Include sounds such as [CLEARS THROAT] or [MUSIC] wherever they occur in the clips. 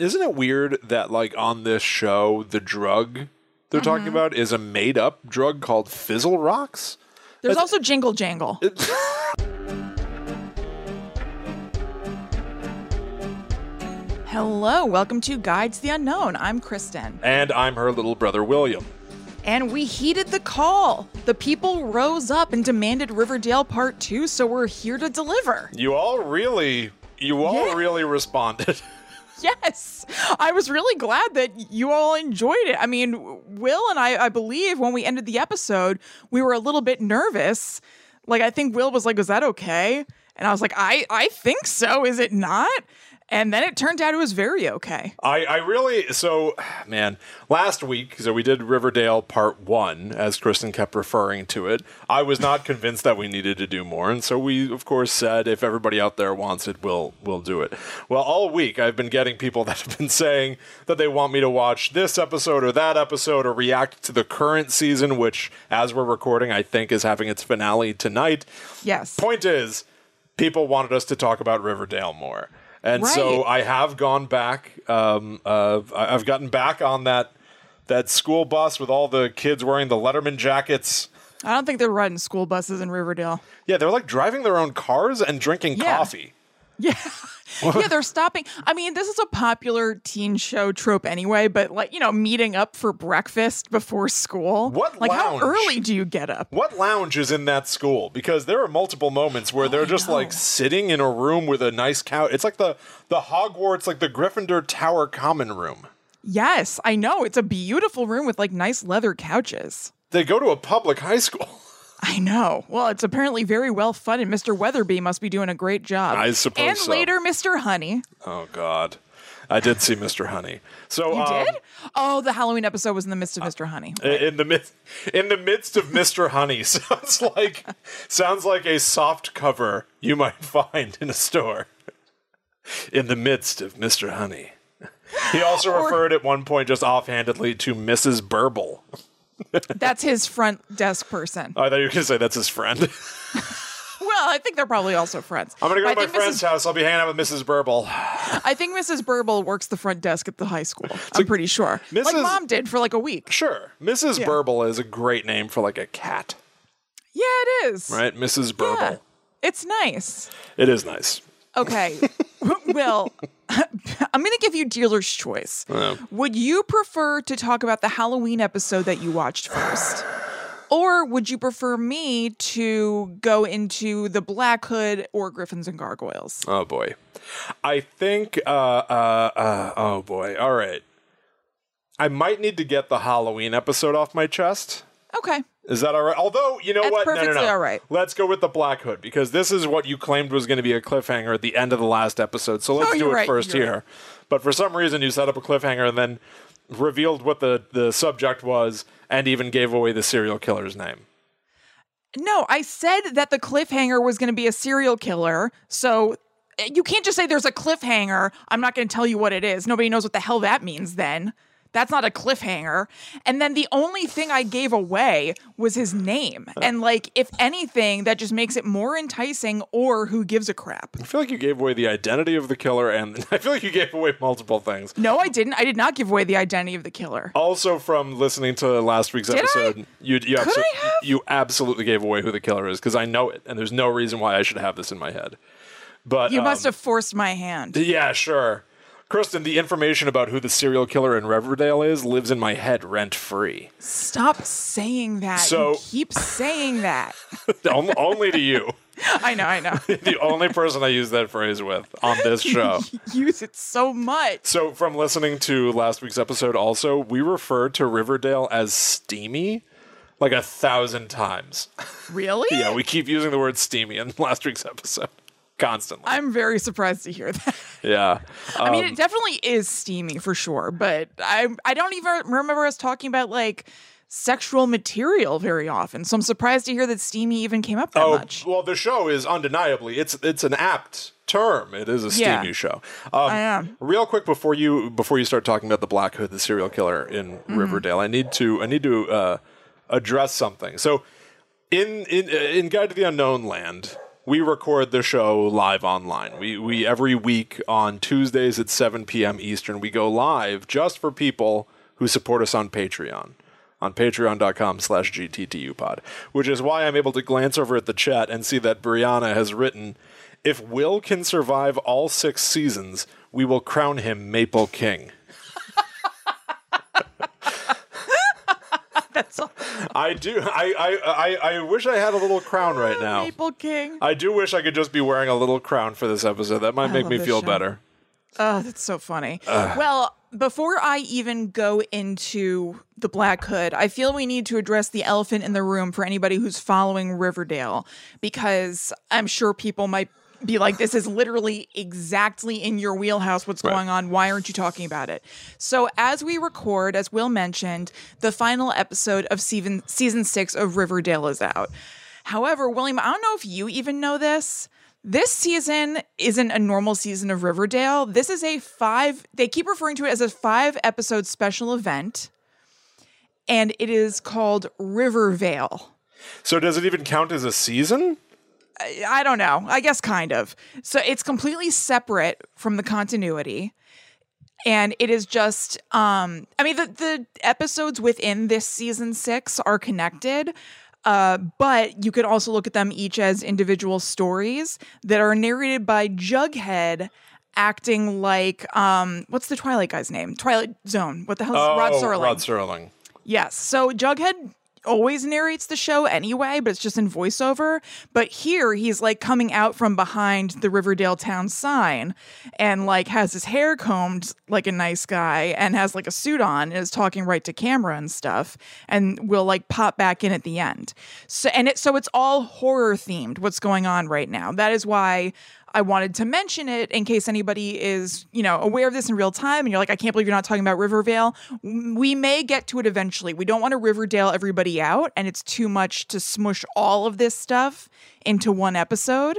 isn't it weird that like on this show the drug they're talking mm-hmm. about is a made up drug called Fizzle Rocks? There's also Jingle Jangle. [LAUGHS] Hello, welcome to Guide to the Unknown. I'm Kristen. And I'm her little brother William. And we heeded the call. The people rose up and demanded Riverdale Part 2, so we're here to deliver. You all really you all Yeah. really responded. [LAUGHS] [LAUGHS] Yes. I was really glad that you all enjoyed it. I mean, Will and I, I believe when we ended the episode, we were a little bit nervous. Like, I think Will was like, Is that okay? And I was like, I, I think so. Is it not? And then it turned out it was very okay. I, I really so man last week so we did Riverdale part one as Kristen kept referring to it I was not convinced that we needed to do more and so we of course said if everybody out there wants it we'll we'll do it well all week I've been getting people [LAUGHS] that have been saying that they want me to watch this episode or that episode or react to the current season which as we're recording I think is having its finale tonight Yes. point is people wanted us to talk about riverdale more and so i have gone back um, uh, i've gotten back on that that school bus with all the kids wearing the letterman jackets I don't think they're riding school buses in Riverdale. yeah they're like driving their own cars and drinking Yeah. coffee Yeah. [LAUGHS] yeah, they're stopping. I mean, this is a popular teen show trope anyway, but like, you know, meeting up for breakfast before school. What Like, lounge? how early do you get up? what lounge is in that school because there are multiple moments where oh, they're just Oh, know. like sitting in a room with a nice couch it's like the the hogwarts like the gryffindor tower common room Yes, I know. It's a beautiful room with like nice leather couches. they go to a public high school [LAUGHS] I know. Well, it's apparently very well funded. Mr. Weatherbee must be doing a great job. I suppose And so. later, Mr. Honey. oh god i did see mr honey so You um, did? Oh, the Halloween episode was in the midst of Mr. Honey. in the midst in the midst of Mr. Honey [LAUGHS] sounds like sounds like a soft cover you might find in a store. In the midst of Mr. Honey. He also referred at one point just offhandedly to Mrs. Burble. That's his front desk person. Oh, I thought you were going to say that's his friend. [LAUGHS] Well, I think they're probably also friends. I'm going to go to my friend's Mrs. house. I'll be hanging out with Mrs. Burble. I think Mrs. Burble works the front desk at the high school. I'm pretty sure. Like Mrs. mom did for like a week. Sure. Mrs. Yeah. Burble is a great name for like a cat, Yeah, it is. right? Mrs. Burble. It's nice. It is nice. Okay. [LAUGHS] well, [LAUGHS] I'm going to give you dealer's choice. Would you prefer to talk about the Halloween episode that you watched first? Or would you prefer me to go into the Black Hood or Gryphons and Gargoyles? Oh boy. I think uh uh uh oh boy. All right. I might need to get the Halloween episode off my chest. Okay. Is that all right? Although, you know That's what? no, no, no. all right. Let's go with the Black Hood because this is what you claimed was going to be a cliffhanger at the end of the last episode. So let's do you're it right, first you're here. But for some reason, you set up a cliffhanger and then revealed what the, the subject was and even gave away the serial killer's name. No, I said that the cliffhanger was going to be a serial killer. So eh, you can't just say there's a cliffhanger. I'm not going to tell you what it is. Nobody knows what the hell that means then. That's not a cliffhanger. And then the only thing I gave away was his name. And like, if anything, that just makes it more enticing or who gives a crap. I feel like you gave away the identity of the killer and [LAUGHS] I feel like you gave away multiple things. No, I didn't. I did not give away the identity of the killer. Also, from listening to last week's I? episode, you you, abso- I have? you absolutely gave away who the killer is because I know it, and there's no reason why I should have this in my head. But You um, must have forced my hand. yeah, sure. Kristen, the information about who the serial killer in Riverdale is lives in my head rent free. Stop saying that. So- you keep saying that. [LAUGHS] only, only to you. [LAUGHS] I know, I know. [LAUGHS] The only person I use that phrase with on this show. use it so much. So, from listening to last week's episode, also, we referred to Riverdale as steamy like a thousand times. Really? Yeah, we keep using the word steamy in last week's episode constantly. I'm very surprised to hear that. yeah. [LAUGHS] I mean, it definitely is steamy for sure, but I I don't even remember us talking about like sexual material very often. So I'm surprised to hear that steamy even came up that Oh, much. well, the show is undeniably it's it's an apt term. It is a steamy Yeah. show. Um, I am. Real quick before you before you start talking about the Black Hood, the serial killer in Mm-hmm. Riverdale, I need to I need to uh, address something. So, in in in Guide to the Unknown Land, we record the show live online. We we every week on Tuesdays at 7 p.m. Eastern, we go live just for people who support us on Patreon. On patreon.com slash gttupod, which is why I'm able to glance over at the chat and see that Brianna has written, if Will can survive all six seasons, we will crown him Maple King. I do. I, I, I, I wish I had a little crown right now. Maple King. I do wish I could just be wearing a little crown for this episode. That might make me feel show. better. Oh, that's so funny. Well, before I even go into the Black Hood, I feel we need to address the elephant in the room for anybody who's following Riverdale, because I'm sure people might be like, this is literally exactly in your wheelhouse. What's Right. going on? Why aren't you talking about it? So, as we record, as Will mentioned, the final episode of season, season six of Riverdale is out. However, William, I don't know if you even know this. This season isn't a normal season of Riverdale. This is a five, they keep referring to it as a five episode special event, and it is called Rivervale. So does it even count as a season? I don't know. I guess kind of. So it's completely separate from the continuity. And it is just um I mean the the episodes within this season 6 are connected. Uh, but you could also look at them each as individual stories that are narrated by Jughead acting like um what's the Twilight guy's name? Twilight Zone. What the hell is Rod Oh, Serling? Rod Serling. Yes. So Jughead always narrates the show anyway, but it's just in voiceover. But here he's like coming out from behind the Riverdale town sign and like has his hair combed like a nice guy and has like a suit on and is talking right to camera and stuff and will like pop back in at the end. So and it so it's all horror themed what's going on right now. That is why I wanted to mention it in case anybody is, you know, aware of this in real time and you're like, I can't believe you're not talking about Rivervale. We may get to it eventually. We don't want to Riverdale everybody out, and it's too much to smush all of this stuff into one episode.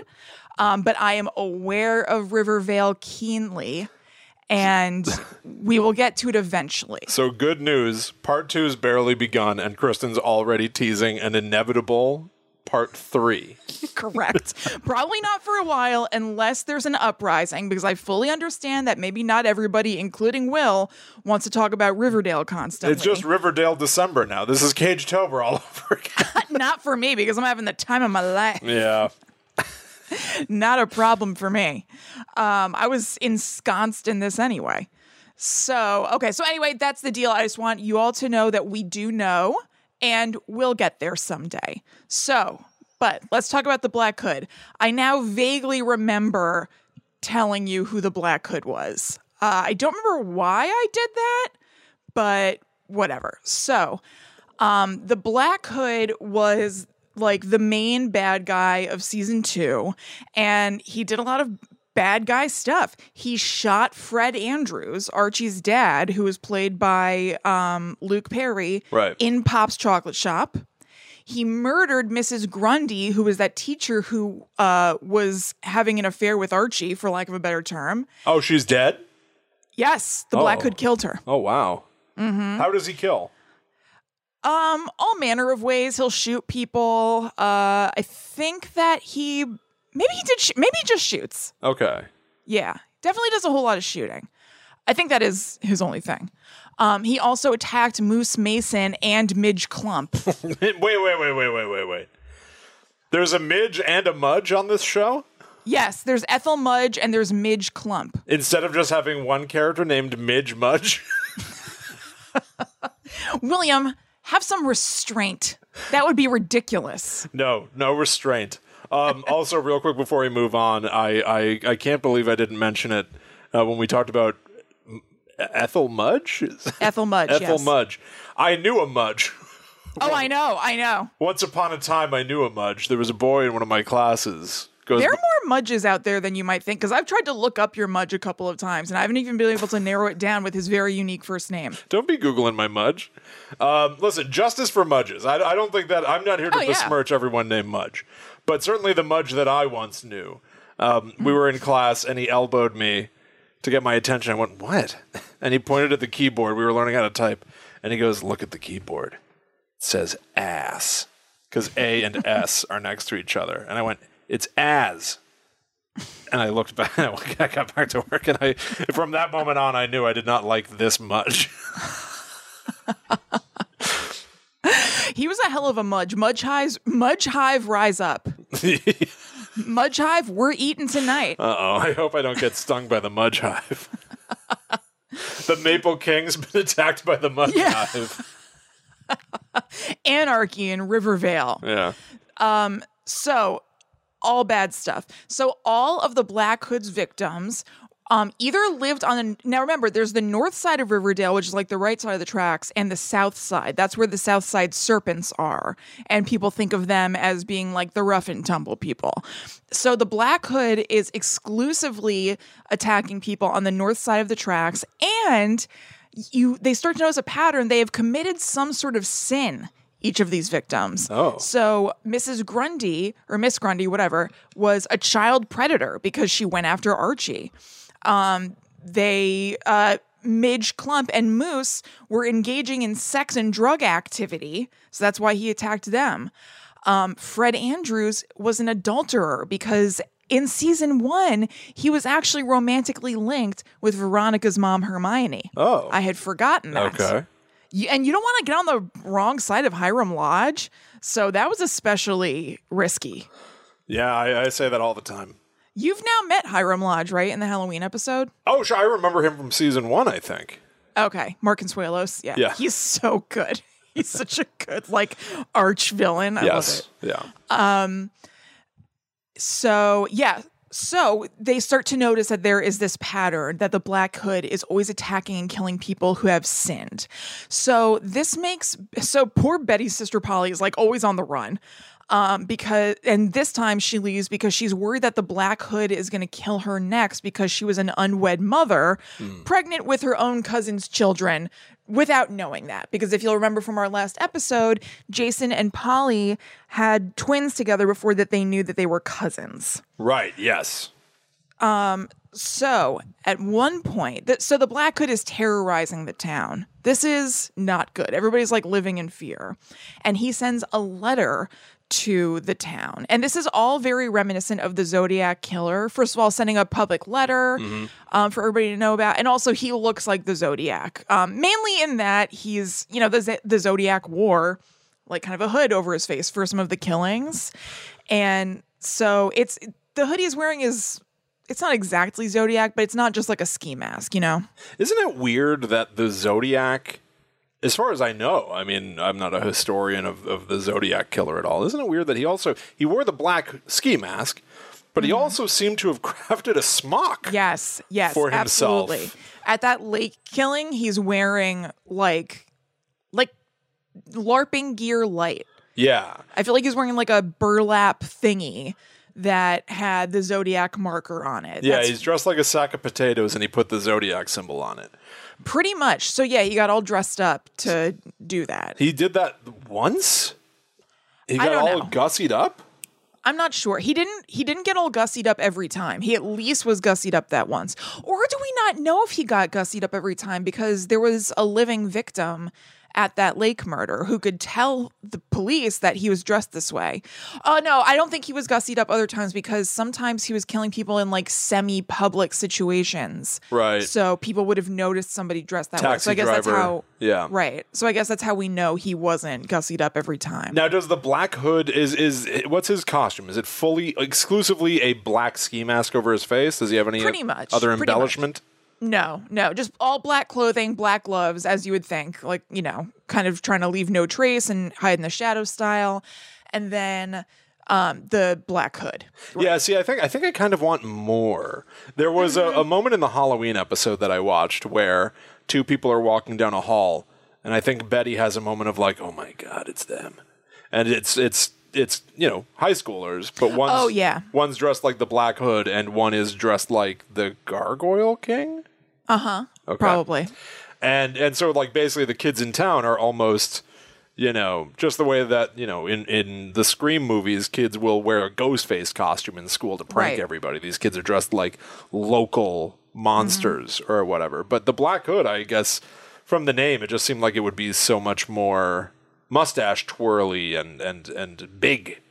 Um, but I am aware of Rivervale keenly, and [LAUGHS] we will get to it eventually. So good news. Part two two's barely begun, and Kristen's already teasing an inevitable part three. Correct. Probably not for a while unless there's an uprising, because I fully understand that maybe not everybody, including Will, wants to talk about Riverdale constantly. It's just Riverdale December now. This is Cage Tober all [LAUGHS] over again. [LAUGHS] not for me because I'm having the time of my life. yeah. [LAUGHS] Not a problem for me. Um, I was ensconced in this anyway. So, okay. So, anyway, that's the deal. I just want you all to know that we do know and we'll get there someday. So, but let's talk about the Black Hood. I now vaguely remember telling you who the Black Hood was. Uh, I don't remember why I did that, but whatever. So, um, the Black Hood was like the main bad guy of season two, and he did a lot of bad guy stuff. He shot Fred Andrews, Archie's dad, who was played by um, Luke Perry, Right. in Pop's Chocolate Shop. He murdered Mrs. Grundy, who was that teacher who uh, was having an affair with Archie, for lack of a better term. Oh, she's dead? Yes, the Black Oh. Hood killed her. Oh, wow. Mm-hmm. How does he kill? Um, all manner of ways. He'll shoot people. Uh, I think that he maybe he did. Sh- maybe he just shoots. Okay. Yeah, definitely does a whole lot of shooting. I think that is his only thing. Um, he also attacked Moose Mason and Midge Klump. [LAUGHS] wait, wait, wait, wait, wait, wait, wait. There's a Midge and a Mudge on this show? yes, there's Ethel Mudge and there's Midge Klump. Instead of just having one character named Midge Mudge? [LAUGHS] William, have some restraint. That would be ridiculous. no, no restraint. Um, also, real quick before we move on, I, I, I can't believe I didn't mention it uh, when we talked about Ethel Mudge? Ethel Mudge. [LAUGHS] Ethel yes. Mudge. I knew a Mudge. Oh, I know. I know. Once upon a time, I knew a Mudge. There was a boy in one of my classes. Goes, There are more Mudges out there than you might think, because I've tried to look up your Mudge a couple of times, and I haven't even been able to narrow it down with his very unique first name. Don't be Googling my Mudge. Um, listen, justice for Mudges. I, I don't think that I'm not here to Oh, yeah. besmirch everyone named Mudge, but certainly the Mudge that I once knew. Um, we were in class and he elbowed me to get my attention. I went, What? [LAUGHS] And he pointed at the keyboard. We were learning how to type. And he goes, Look at the keyboard. It says ass. Because A and S [LAUGHS] are next to each other. And I went, It's as. And I looked back. [LAUGHS] I got back to work, and I from that moment on, I knew I did not like this Mudge. He was a hell of a mudge. Mudge hives, Mudge Hive, rise up. [LAUGHS] Mudge Hive, we're eating tonight. Uh oh. I hope I don't get stung by the Mudge Hive. [LAUGHS] the Maple King's been attacked by the Mudge Yeah. Hive. [LAUGHS] Anarchy in Rivervale. Yeah. Um. So, all bad stuff. So, all of the Black Hood's victims um, either lived on the. Now, remember, there's the north side of Riverdale, which is like the right side of the tracks, and the south side. That's where the south side serpents are. And people think of them as being like the rough and tumble people. So, the Black Hood is exclusively attacking people on the north side of the tracks. And you they start to notice a pattern. They have committed some sort of sin each of these victims. Oh. So Mrs. Grundy or Miss Grundy, whatever, was a child predator because she went after Archie. Um, they uh, Midge Klump and Moose were engaging in sex and drug activity, so that's why he attacked them. Um, Fred Andrews was an adulterer because in season one he was actually romantically linked with Veronica's mom Hermione. Oh. I had forgotten that. Okay. You, and you don't want to get on the wrong side of Hiram Lodge. So that was especially risky. Yeah, I, I say that all the time. You've now met Hiram Lodge, right, in the Halloween episode? Oh, sure. I remember him from season one, I think. Okay, Mark Consuelos. Yeah. Yeah. He's so good. [LAUGHS] He's such a good, like, arch villain. I love yes. it. Yeah. Um. So, yeah. So they start to notice that there is this pattern that the Black Hood is always attacking and killing people who have sinned. So this makes so poor Betty's sister Polly is like always on the run. Um, because and this time she leaves because she's worried that the Black Hood is going to kill her next because she was an unwed mother, pregnant with her own cousin's children, without knowing that. Because if you'll remember from our last episode, Jason and Polly had twins together before that they knew that they were cousins. Right. Yes. Um, So at one point, th- so the Black Hood is terrorizing the town. This is not good. Everybody's like living in fear. And he sends a letter to the town. And this is all very reminiscent of the Zodiac Killer. First of all, sending a public letter um, for everybody to know about. And also, he looks like the Zodiac, um, mainly in that he's, you know, the, Z- the Zodiac wore like kind of a hood over his face for some of the killings. And so it's the hoodie he's wearing is it's not exactly Zodiac, but it's not just like a ski mask, you know? Isn't it weird that the Zodiac, as far as I know, I mean, I'm not a historian of, of the Zodiac killer at all. Isn't it weird that he also he wore the black ski mask, but he mm-hmm. also seemed to have [LAUGHS] crafted a smock? Yes, yes, For himself. absolutely. At that lake killing, he's wearing like like LARPing gear light. Yeah. I feel like he's wearing like a burlap thingy that had the Zodiac marker on it. Yeah, That's he's dressed like a sack of potatoes and he put the Zodiac symbol on it. pretty much. So yeah, he got all dressed up to do that. He did that once? He got don't all know. gussied up? I'm not sure. He didn't he didn't get all gussied up every time. He at least was gussied up that once. Or do we not know if he got gussied up every time because there was a living victim at that lake murder who could tell the police that he was dressed this way. Oh no, I don't think he was gussied up other times because sometimes he was killing people in like semi-public situations. Right. So people would have noticed somebody dressed that way. So I guess that's how Yeah. Right. So I guess that's how we know he wasn't gussied up every time. Now, does the black hood is is what's his costume? Is it fully exclusively a black ski mask over his face? Does he have any Pretty much, other pretty much. No, no, just all black clothing, black gloves, as you would think, like, you know, kind of trying to leave no trace and hide in the shadow style. And then um, the black hood. Yeah, see, I think I think I kind of want more. There was a, a moment in the Halloween episode that I watched where two people are walking down a hall, and I think Betty has a moment of like, "Oh my god, it's them," and it's it's it's you know high schoolers, but one's Oh, yeah. one's dressed like the Black Hood, and one is dressed like the Gargoyle King. Uh huh. Okay. Probably. and and so like basically the kids in town are almost you know just the way that you know in in the scream movies kids will wear a ghost face costume in school to prank Right. everybody these kids are dressed like local monsters or whatever but the black hood i guess from the name it just seemed like it would be so much more mustache twirly and and and big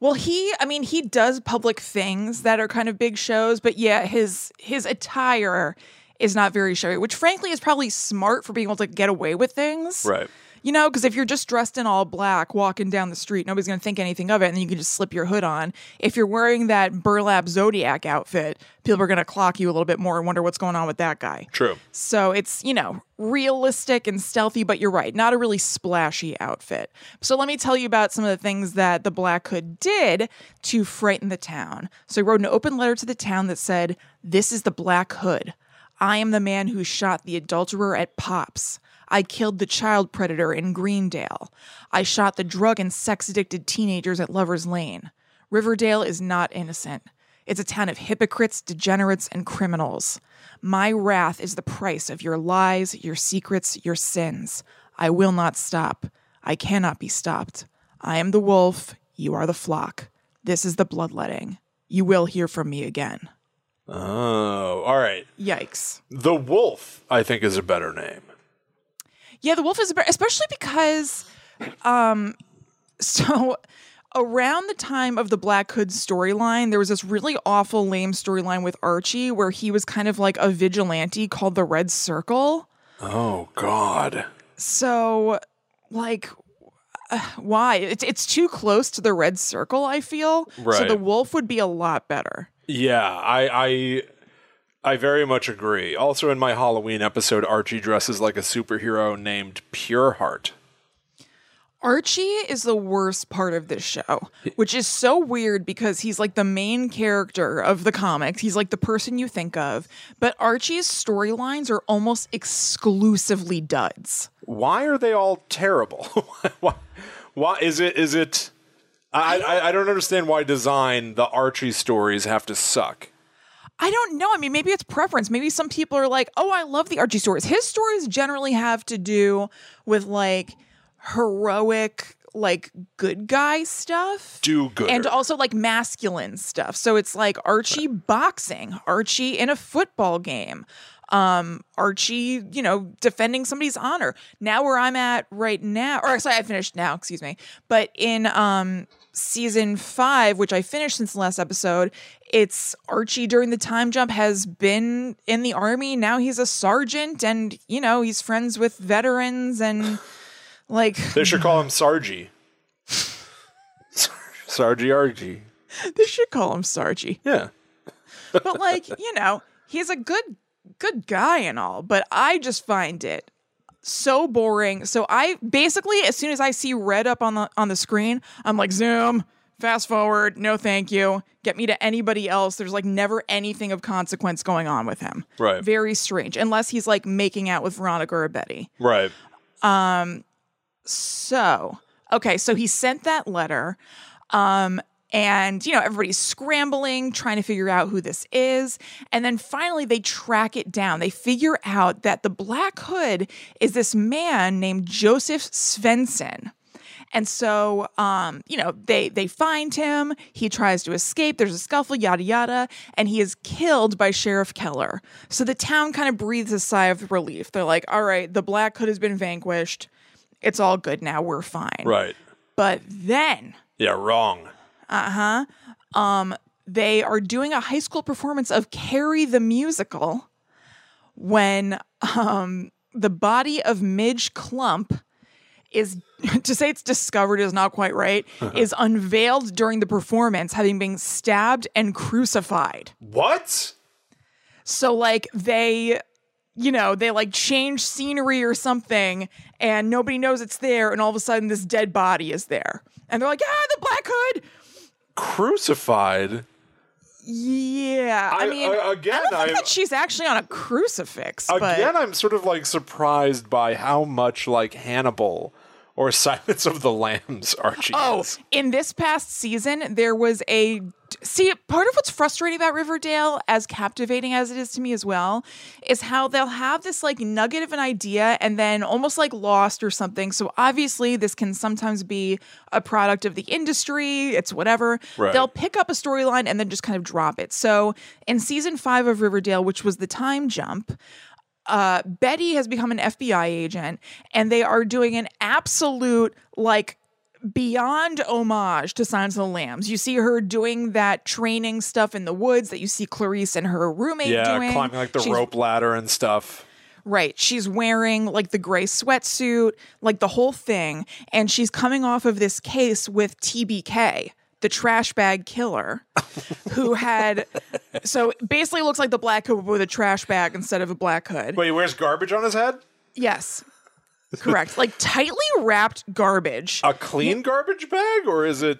Well, he, I mean, he does public things that are kind of big shows, but yeah, his his attire is not very showy, which frankly is probably smart for being able to get away with things. Right. You know, because if you're just dressed in all black walking down the street, nobody's going to think anything of it. And then you can just slip your hood on. If you're wearing that burlap Zodiac outfit, people are going to clock you a little bit more and wonder what's going on with that guy. True. So it's, you know, realistic and stealthy, but you're right, not a really splashy outfit. So let me tell you about some of the things that the Black Hood did to frighten the town. So he wrote an open letter to the town that said, This is the Black Hood. I am the man who shot the adulterer at Pops. I killed the child predator in Greendale. I shot the drug and sex addicted teenagers at Lover's Lane. Riverdale is not innocent. It's a town of hypocrites, degenerates, and criminals. My wrath is the price of your lies, your secrets, your sins. I will not stop. I cannot be stopped. I am the wolf. You are the flock. This is the bloodletting. You will hear from me again. Oh, all right. Yikes. The Wolf, I think, is a better name. Yeah, the wolf is a bear, especially because, um, so around the time of the Black Hood storyline, there was this really awful, lame storyline with Archie where he was kind of like a vigilante called the Red Circle. Oh, God. So, like, uh, why? It's it's too close to the Red Circle. I feel so. The wolf would be a lot better. Yeah, I, I, I very much agree. Also, in my Halloween episode, Archie dresses like a superhero named Pureheart. Archie is the worst part of this show, which is so weird because he's like the main character of the comics. He's like the person you think of, but Archie's storylines are almost exclusively duds. Why are they all terrible? [LAUGHS] why, why is it? Is it? I, I I don't understand why design the Archie stories have to suck. I don't know. I mean, maybe it's preference. Maybe some people are like, "Oh, I love the Archie stories." His stories generally have to do with like heroic like good guy stuff. Do good. and also like masculine stuff. So it's like Archie boxing, Archie in a football game, um, Archie, you know, defending somebody's honor. Now where I'm at right now, or sorry, I finished now, excuse me. But in um season five, which I finished since the last episode, it's Archie during the time jump has been in the army. Now he's a sergeant and, you know, he's friends with veterans and [SIGHS] like they should call him Sargy. [LAUGHS] Sargy Archie. they should call him Sargy. Yeah. but like you know he's a good good guy and all but i just find it so boring so i basically as soon as i see red up on the on the screen i'm like zoom fast forward no thank you get me to anybody else there's like never anything of consequence going on with him Right. very strange unless he's like making out with veronica or betty Right. Um so, okay, so he sent that letter. Um, and you know everybody's scrambling trying to figure out who this is. And then finally they track it down. They figure out that the black hood is this man named joseph svenson. And so um, you know they they find him. He tries to escape. There's a scuffle yada yada. And he is killed by sheriff keller. So the town kind of breathes a sigh of relief. They're like all right the black hood has been vanquished. It's all good now. We're fine. Right. but then Yeah. Wrong. They are doing a high school performance of Carrie the musical when um, the body of Midge Klump is [LAUGHS] to say it's discovered is not quite right is unveiled during the performance having been stabbed and crucified. What? so like they you know they like change scenery or something and nobody knows it's there and all of a sudden this dead body is there. And they're like ah the black hood Crucified. Yeah, I, I- mean, I- again, I don't think that she's actually on a crucifix, but Again, I'm sort of like surprised by how much like Hannibal or [LAUGHS] Silence of the Lambs Archie oh, is. in this past season, there was a see part of what's frustrating about Riverdale, as captivating as it is to me as well, is how they'll have this like nugget of an idea and then almost like lost or something. So obviously, this can sometimes be a product of the industry. It's whatever. Right. They'll pick up a storyline and then just kind of drop it. So in season five of Riverdale, which was the time jump. Uh, Betty has become an FBI agent, and they are doing an absolute like beyond homage to Silence of the Lambs. You see her doing that training stuff in the woods that you see Clarice and her roommate Yeah, doing. climbing like the She's- rope ladder and stuff. Right. She's wearing like the gray sweatsuit, like the whole thing. And she's coming off of this case with TBK, the trash bag killer, who had. [LAUGHS] So basically looks like the black hood with a trash bag instead of a black hood. Wait, he wears garbage on his head? Yes. Correct. like tightly wrapped garbage. A clean garbage bag, or is it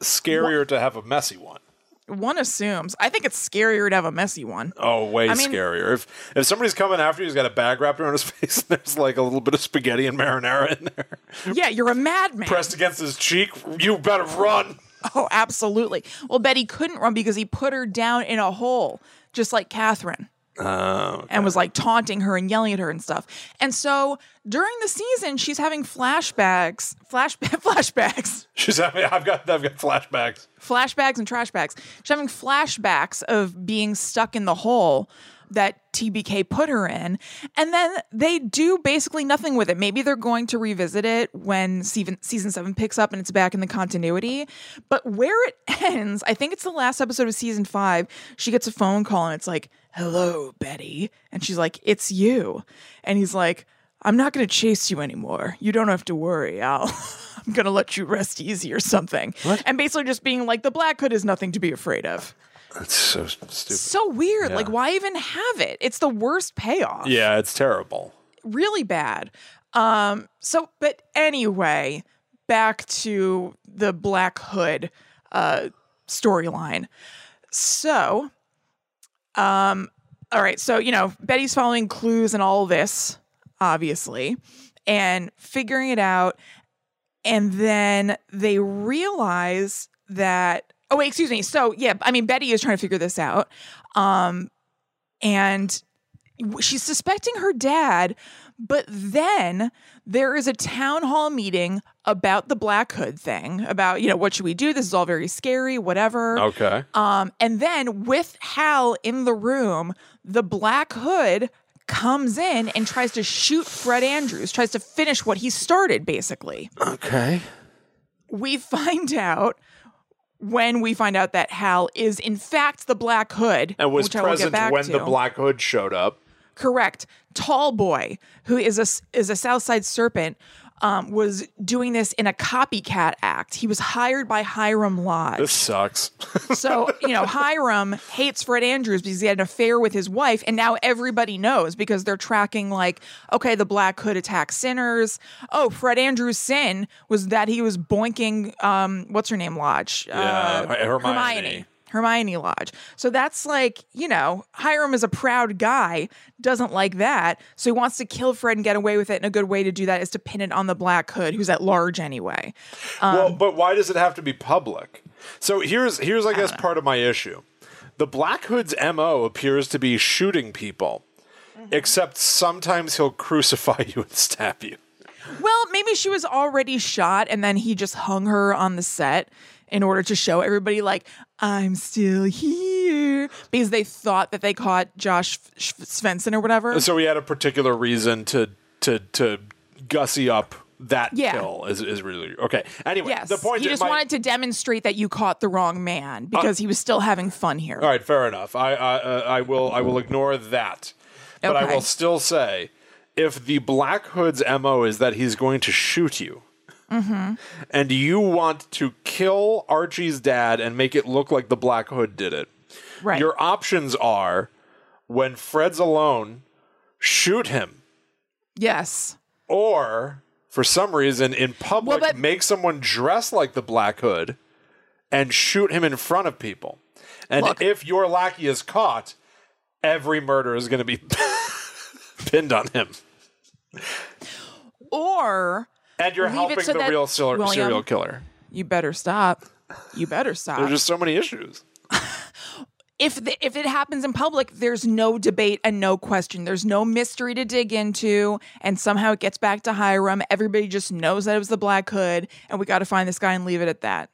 scarier to have a messy one? One assumes. I think it's scarier to have a messy one. Oh, way I mean- scarier. If if somebody's coming after you, he's got a bag wrapped around his [LAUGHS] face, and there's like a little bit of spaghetti and marinara in there, Yeah, you're a madman. pressed against his cheek, you better run. [LAUGHS] Oh, absolutely. Well, Betty couldn't run because he put her down in a hole, just like Catherine. Oh, and was like taunting her and yelling at her and stuff. And so during the season, she's having flashbacks, flash [LAUGHS] flashbacks, she's having. I've got. I've got flashbacks. flashbacks and trash bags. She's having flashbacks of being stuck in the hole that TBK put her in. And then they do basically nothing with it. Maybe they're going to revisit it when season, season seven picks up and it's back in the continuity. But where it [LAUGHS] ends, I think it's the last episode of season five, she gets a phone call and it's like, hello, Betty. And she's like, it's you. And he's like, I'm not going to chase you anymore. You don't have to worry. I'll, [LAUGHS] I'm going to let you rest easy or something. And basically just being like, the Black Hood is nothing to be afraid of. That's so stupid. So weird. Yeah. Like, why even have it? It's the worst payoff. Yeah, it's terrible. Really bad. Um, so, but anyway, back to the Black Hood uh, storyline. So, um, all right. So, you know, Betty's following clues and all this, obviously, and figuring it out. And then they realize that, oh, wait, excuse me. So, yeah, I mean, Betty is trying to figure this out. Um, and she's suspecting her dad, but then there is a town hall meeting about the Black Hood thing, about, you know, what should we do? This is all very scary, whatever. Okay. Um, and then with Hal in the room, the Black Hood comes in and tries to shoot Fred Andrews, tries to finish what he started, basically. Okay. We find out when we find out that Hal is in fact the Black Hood, And was which I will get present when to. the Black Hood showed up. Correct. Tall boy, who is a is a Southside Serpent, um, was doing this in a copycat act. He was hired by Hiram Lodge. This sucks. [LAUGHS] So, you know, Hiram hates Fred Andrews because he had an affair with his wife, and now everybody knows because they're tracking, like, okay, the Black Hood attacks sinners. Oh, Fred Andrews' sin was that he was boinking, um, what's her name, Lodge? Yeah, Uh, Hermione. Hermione Lodge. So that's like, you know, Hiram is a proud guy, doesn't like that. So he wants to kill Fred and get away with it. And a good way to do that is to pin it on the Black Hood, who's at large anyway. Um, well, but why does it have to be public? So here's here's I guess part of my issue. The Black Hood's MO appears to be shooting people. Mm-hmm. Except sometimes he'll crucify [LAUGHS] you and stab you. Well, maybe she was already shot and then he just hung her on the set in order to show everybody, like, I'm still here. Because they thought that they caught Josh Svenson or whatever. So he had a particular reason to to to gussy up that Yeah. kill is, is really okay. Anyway, Yes. the point he just my- wanted to demonstrate that you caught the wrong man because he was still having fun here. All right, fair enough. I I, uh, I will I will ignore that, but I will still say, if the Black Hood's mo is that he's going to shoot you, Mm-hmm. and you want to kill Archie's dad and make it look like the Black Hood did it, Right. your options are when Fred's alone, shoot him, yes. or for some reason in public but- make someone dress like the Black Hood and shoot him in front of people. And Look. if your lackey is caught, every murder is going to be [LAUGHS] pinned on him. Or And you're Leave helping so the that- real serial, William- serial killer. you better stop. You better stop. There's just so many issues. [LAUGHS] if the, if it happens in public, there's no debate and no question. There's no mystery to dig into, and somehow it gets back to Hiram. Everybody just knows that it was the Black Hood, and we got to find this guy and leave it at that.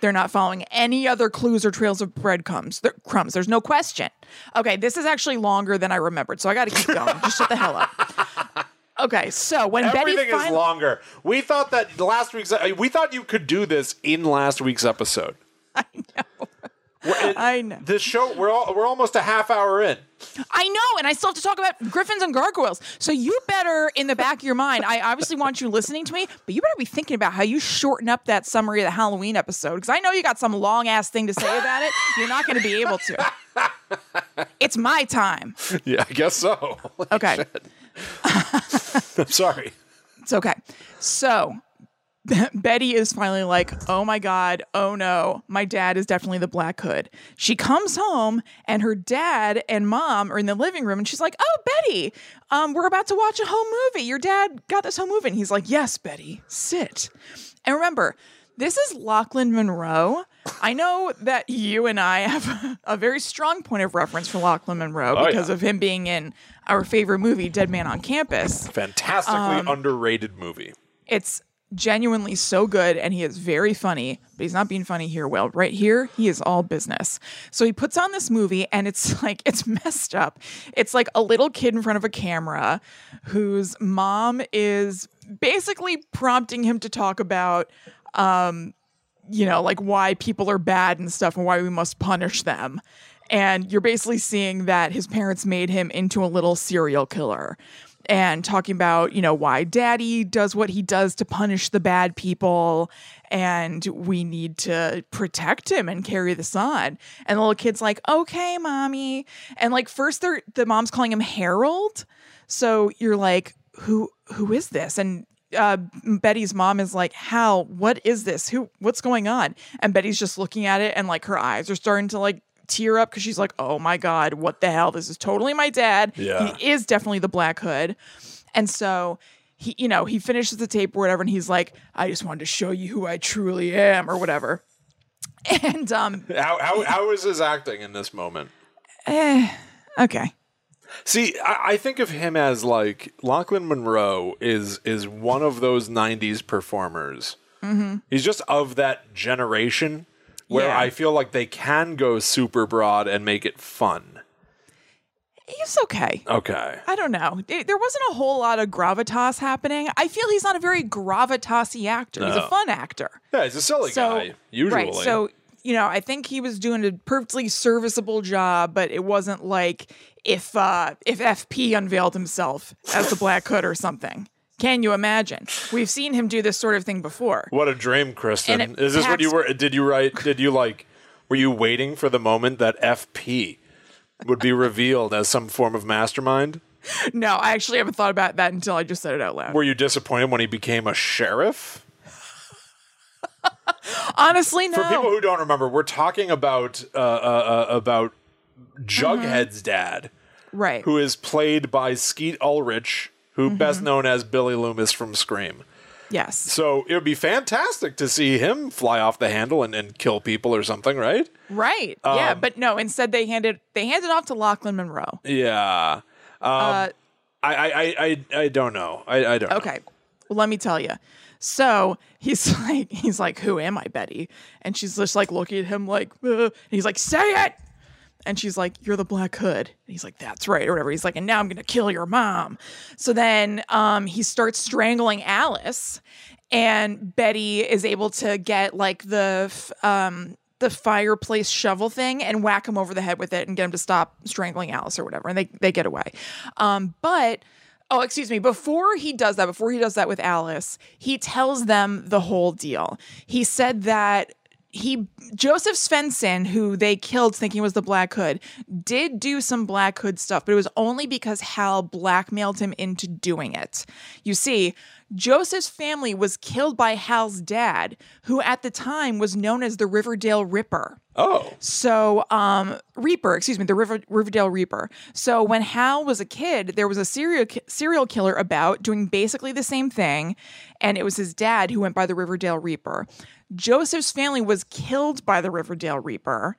They're not following any other clues or trails of breadcrumbs. There, crumbs. There's no question. Okay, this is actually longer than I remembered, so I got to keep going. just shut the hell up. Okay, so when Everything Betty is longer. We thought that last week's. We thought you could do this in last week's episode. [LAUGHS] I know. I know. This show, we're all, we're almost a half hour in. I know, and I still have to talk about gryphons and gargoyles. So you better, in the back of your mind, I obviously want you listening to me, but you better be thinking about how you shorten up that summary of the Halloween episode because I know you got some long ass thing to say about it. You're not going to be able to. [LAUGHS] It's my time. Yeah, I guess so. Okay. [LAUGHS] I'm sorry. It's okay. So [LAUGHS] Betty is finally like, oh my God, oh no, my dad is definitely the Black Hood. She comes home and her dad and mom are in the living room and she's like, oh, Betty, um, we're about to watch a home movie. Your dad got this home movie. And he's like, yes, Betty, sit. And remember, this is Lochlyn Munro. I know that you and I have [LAUGHS] a very strong point of reference for Lochlyn Munro Oh, because yeah. of him being in our favorite movie, Dead Man on Campus. Fantastically Um, underrated movie. It's genuinely so good and he is very funny, but he's not being funny here. Well, right here, he is all business. So he puts on this movie and it's [LAUGHS] like, it's messed up. It's like a little kid in front of a camera whose mom is basically prompting him to talk about, um, you know, like why people are bad and stuff and why we must punish them. And you're basically seeing that his parents made him into a little serial killer and talking about, you know, why daddy does what he does to punish the bad people and we need to protect him and carry this on. And the little kid's like, okay, mommy. And like first they're the mom's calling him Harold. So you're like, who who is this? And uh, Betty's mom is like, Hal, what is this? Who, what's going on? And Betty's just looking at it and like her eyes are starting to like tear up because she's like, oh my God, what the hell? This is totally my dad. Yeah. He is definitely the Black Hood. And so he, you know, he finishes the tape or whatever and he's like, I just wanted to show you who I truly am or whatever. [LAUGHS] And, um, How, how, how is his acting in this moment? eh, okay. See, I, I think of him as like Lochlyn Munro is is one of those '90s performers. Mm-hmm. He's just of that generation where Yeah. I feel like they can go super broad and make it fun. He's okay. Okay, I don't know. There there wasn't a whole lot of gravitas happening. I feel he's not a very gravitasy actor. He's a fun actor. yeah, he's a silly So guy usually. right. So you know, I think he was doing a perfectly serviceable job, but it wasn't like if uh, if FP unveiled himself as the Black Hood or something. Can you imagine? We've seen him do this sort of thing before. What a dream, Kristen. Is this what you were? Did you write? Did you like? Were you waiting for the moment that FP would be revealed as some form of mastermind? No, I actually haven't thought about that until I just said it out loud. Were you disappointed when he became a sheriff? Honestly, no. For people who don't remember, we're talking about uh, uh, uh, about Jughead's dad, right. who is played by Skeet Ulrich, who best known as Billy Loomis from Scream. yes. So it would be fantastic to see him fly off the handle and, and kill people or something, right? Right. Um, yeah, but no, instead they handed they handed off to Lochlyn Munro. Yeah. Um, Uh, I, I, I, I, don't know. I, I don't know. Okay. Well, let me tell you. So he's [LAUGHS] like, he's like, who am I, Betty? And she's just like looking at him like, "Uh," and he's like, say it. And she's like, you're the Black Hood. And he's like, that's right, or whatever. He's like, and now I'm gonna kill your mom. So then um, he starts strangling Alice, and Betty is able to get like the um, the fireplace shovel thing and whack him over the head with it and get him to stop strangling Alice or whatever. And they they get away. Um, but Oh, excuse me. Before he does that, before he does that with Alice, he tells them the whole deal. He said that he Joseph Svenson, who they killed thinking was the Black Hood, did do some Black Hood stuff, but it was only because Hal blackmailed him into doing it. You see, Joseph's family was killed by Hal's dad, who at the time was known as the Riverdale Ripper. Oh, So, um, Reaper, excuse me, the River, Riverdale Reaper. So, when Hal was a kid, there was a serial serial killer about doing basically the same thing, and it was his dad who went by the Riverdale Reaper. Joseph's family was killed by the Riverdale Reaper,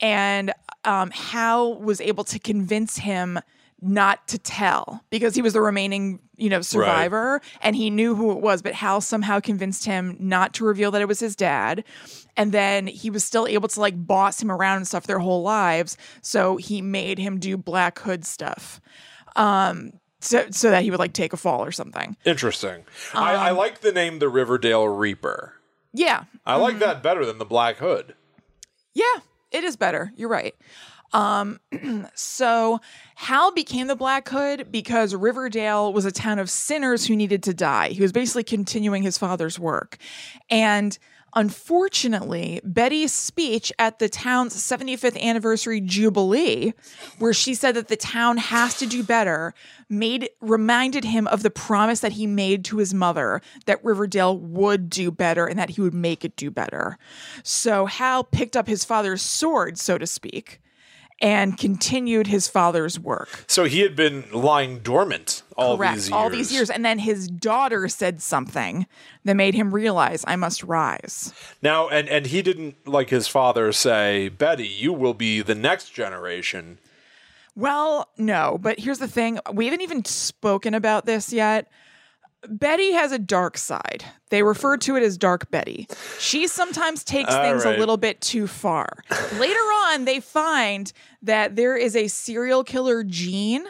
and um, Hal was able to convince him not to tell because he was the remaining, you know, survivor and he knew who it was, but Hal somehow convinced him not to reveal that it was his dad. And then he was still able to like boss him around and stuff their whole lives. So he made him do Black Hood stuff. Um, so, so that he would like take a fall or something. Interesting. I, Um, I like the name the Riverdale Reaper. Yeah. I like that better than the Black Hood. Yeah, it is better. You're right. Um, [CLEARS THROAT] so Hal became the Black Hood because Riverdale was a town of sinners who needed to die. He was basically continuing his father's work. And unfortunately, Betty's speech at the town's 75th anniversary jubilee, where she said that the town has to do better, made reminded him of the promise that he made to his mother that Riverdale would do better and that he would make it do better. So Hal picked up his father's sword, so to speak, and continued his father's work. So he had been lying dormant all Correct. these years. All these years. And then his daughter said something that made him realize I must rise. Now, and and he didn't like his father say, "Betty, you will be the next generation." Well, no, but here's the thing. We haven't even spoken about this yet. Betty has a dark side. They refer to it as Dark Betty. She sometimes takes All things right. a little bit too far. Later on, they find that there is a serial killer gene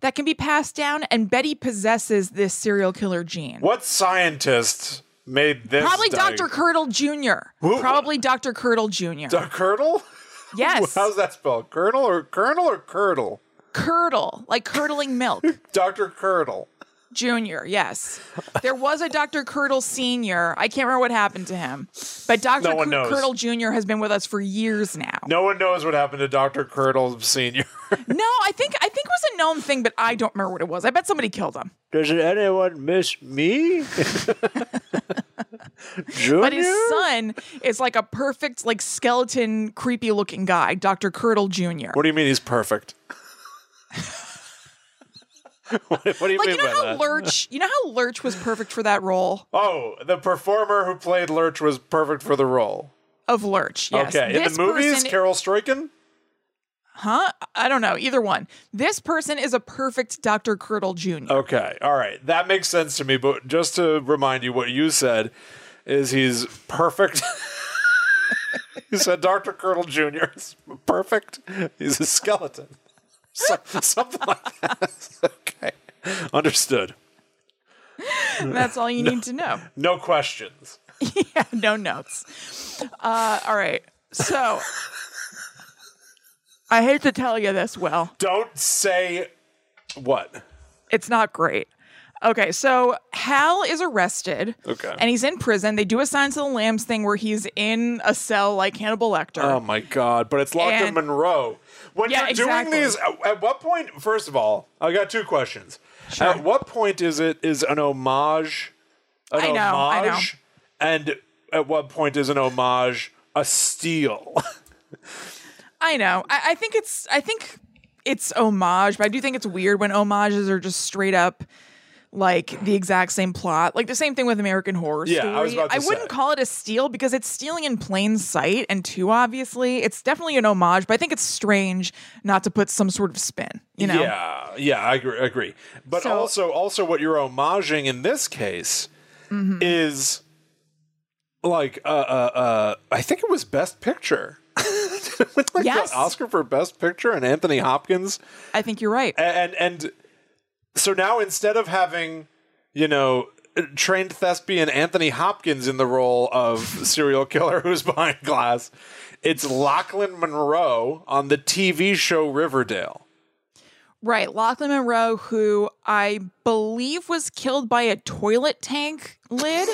that can be passed down, and Betty possesses this serial killer gene. What scientist made this? Probably diag- Dr. Curdle Jr. Who- Probably Dr. Curdle Jr. Dr. Curdle? [LAUGHS] yes. How's that spelled? Curdle or Colonel or Curdle? Curdle, like curdling milk. [LAUGHS] Dr. Curdle. Junior, yes. There was a Dr. Curdle Senior. I can't remember what happened to him. But Dr. No one Cur- Jr. has been with us for years now. No one knows what happened to Dr. Curdle Senior. [LAUGHS] No, I think I think it was a known thing, but I don't remember what it was. I bet somebody killed him. Does anyone miss me? Junior? [LAUGHS] But his son is like a perfect, like skeleton, creepy looking guy, Dr. Curdle Jr. What do you mean he's perfect? [LAUGHS] what, [LAUGHS] what do you like mean you know by how that? Lurch you know how Lurch was perfect for that role? oh, the performer who played Lurch was perfect for the role. Of Lurch, yes. Okay, in the movies, person- Carel Struycken. Huh? I don't know. Either one. This person is a perfect Dr. Curdle Jr. Okay, all right, that makes sense to me. But just to remind you, what you said is he's perfect. [LAUGHS] you said Dr. Curdle Jr. is perfect. He's a skeleton. So, [LAUGHS] something like that. okay, understood. That's all you need to know. No questions. [LAUGHS] yeah, no notes. Uh, all right. So I hate to tell you this, Will. Don't say what. It's not great. Okay, so Hal is arrested. Okay. And he's in prison. They do a Silence of the Lambs thing where he's in a cell like Hannibal Lecter. Oh my god! But it's locked And- Munro. When Yeah, you're exactly. doing these, at, at what point? First of all, I got two questions. At what point is it is an homage? An I know, I know. and at what point is an homage a steal? [LAUGHS] I know. I, I think it's I think it's homage, but I do think it's weird when homages are just straight up like the exact same plot. Like the same thing with American Horror Yeah, Story. I was about to I wouldn't say. call it a steal because it's stealing in plain sight and too obviously. It's definitely an homage, but I think it's strange not to put some sort of spin, you know? Yeah, yeah, I agree. I agree. But So- also, also, what you're homaging in this case Mm-hmm. is like, uh, uh, uh, I think it was Best Picture. [LAUGHS] like Yes. the Oscar for Best Picture and Anthony Hopkins. I think you're right. and and so now instead of having you know trained thespian Anthony Hopkins in the role of serial killer who's behind glass, it's Lochlyn Munro on the TV show Riverdale. Right. Lochlyn Munro, who I believe was killed by a toilet tank lid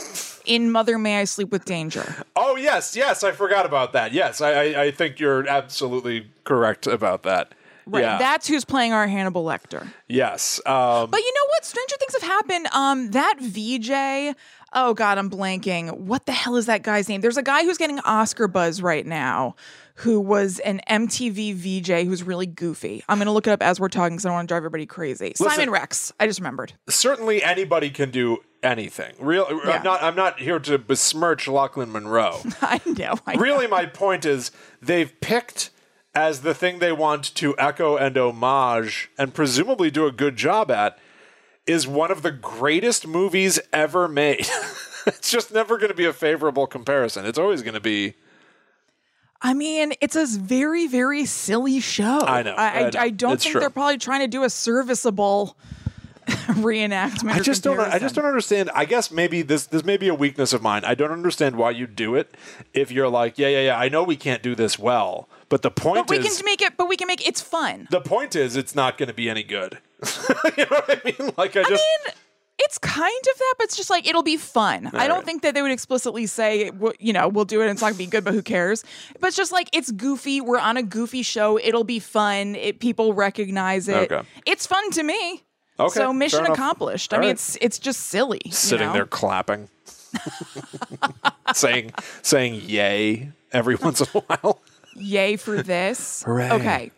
in Mother May I Sleep with Danger. Oh yes, yes, I forgot about that. Yes, I I, I think you're absolutely correct about that. Right. Yeah. That's who's playing our Hannibal Lecter. yes. Um, But you know what? Stranger things have happened. Um, that VJ. Oh God, I'm blanking. What the hell is that guy's name? There's a guy who's getting Oscar buzz right now, who was an MTV VJ who's really goofy. I'm gonna look it up as we're talking because I don't want to drive everybody crazy. Simon Rex. I just remembered. certainly anybody can do anything. Real. Yeah. I'm not. I'm not here to besmirch Lochlyn Munro. [LAUGHS] I know. I know. really my point is they've picked as the thing they want to echo and homage and presumably do a good job at is one of the greatest movies ever made. [LAUGHS] it's just never going to be a favorable comparison. It's always going to be I mean, it's a very, very silly show. I know, I, I know. I, don't It's think true. they're probably trying to do a serviceable [LAUGHS] reenactment. I just don't. I just don't understand. I guess maybe this this may be a weakness of mine. I don't understand why you do it. If you're like, yeah, yeah, yeah, I know we can't do this well, but the point But we is, can make it. But we can make it's fun. the point is, it's not going to be any good. [LAUGHS] you know what I mean? Like, I I just. mean, it's kind of that, but it's just like it'll be fun. I don't right. think that they would explicitly say, you know, we'll do it and it's not gonna be good, but who cares? But it's just like it's goofy. We're on a goofy show. It'll be fun. It, people recognize it. Okay. It's fun to me. Okay, so mission accomplished. I mean, right. it's it's just silly. you sitting know? there clapping, [LAUGHS] saying saying yay every [LAUGHS] once in a while. Yay for this. [LAUGHS] Hooray. Okay.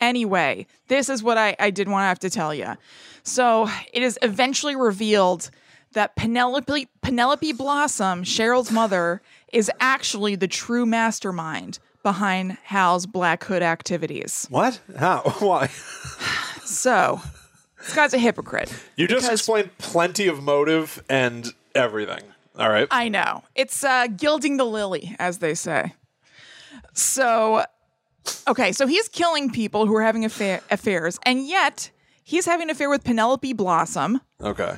Anyway, this is what I, I did want to have to tell you. So it is eventually revealed that Penelope Penelope Blossom, Cheryl's mother, is actually the true mastermind behind Hal's Black Hood activities. What? How? [LAUGHS] Why? [SIGHS] So this guy's a hypocrite. You just explained plenty of motive and everything. All right. I know. It's uh, gilding the lily, as they say. So, okay, so he's killing people who are having affair- affairs, and yet he's having an affair with Penelope Blossom, okay.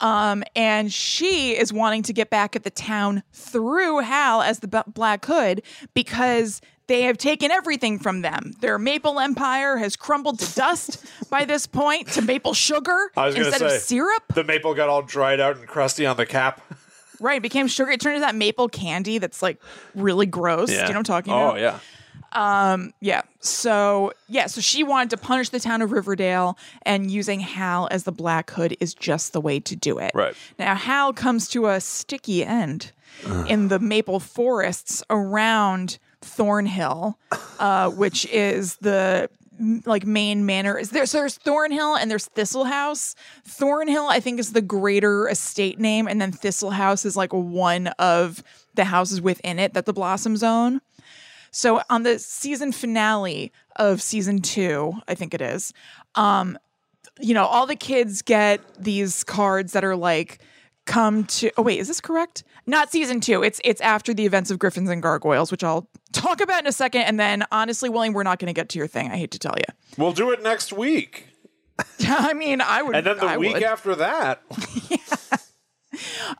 um, and she is wanting to get back at the town through Hal as the B- Black Hood because they have taken everything from them. Their maple empire has crumbled to dust by this point to maple sugar I was gonna instead say of syrup. The maple got all dried out and crusty on the cap. [LAUGHS] Right, it became sugar. It turned into that maple candy that's like really gross. Do you know what I'm talking oh, about? Oh yeah. Um, Yeah. So, yeah, so she wanted to punish the town of Riverdale, and using Hal as the Black Hood is just the way to do it. Right. Now, Hal comes to a sticky end in the maple forests around Thornhill, uh, which is the like main manor is there so there's thornhill and there's thistle house. Thornhill i think is the greater estate name and then thistle house is like one of the houses within it that the blossoms own. So on the season finale of season two, I think it is, um, you know, all the kids get these cards that are like, come to oh wait, is this correct? Not season two. It's it's after the events of Gryphons and Gargoyles, which I'll talk about in a second. And then honestly, William, we're not gonna get to your thing. I hate to tell you. We'll do it next week. yeah [LAUGHS] I mean, I would And then the I week would. after that. [LAUGHS]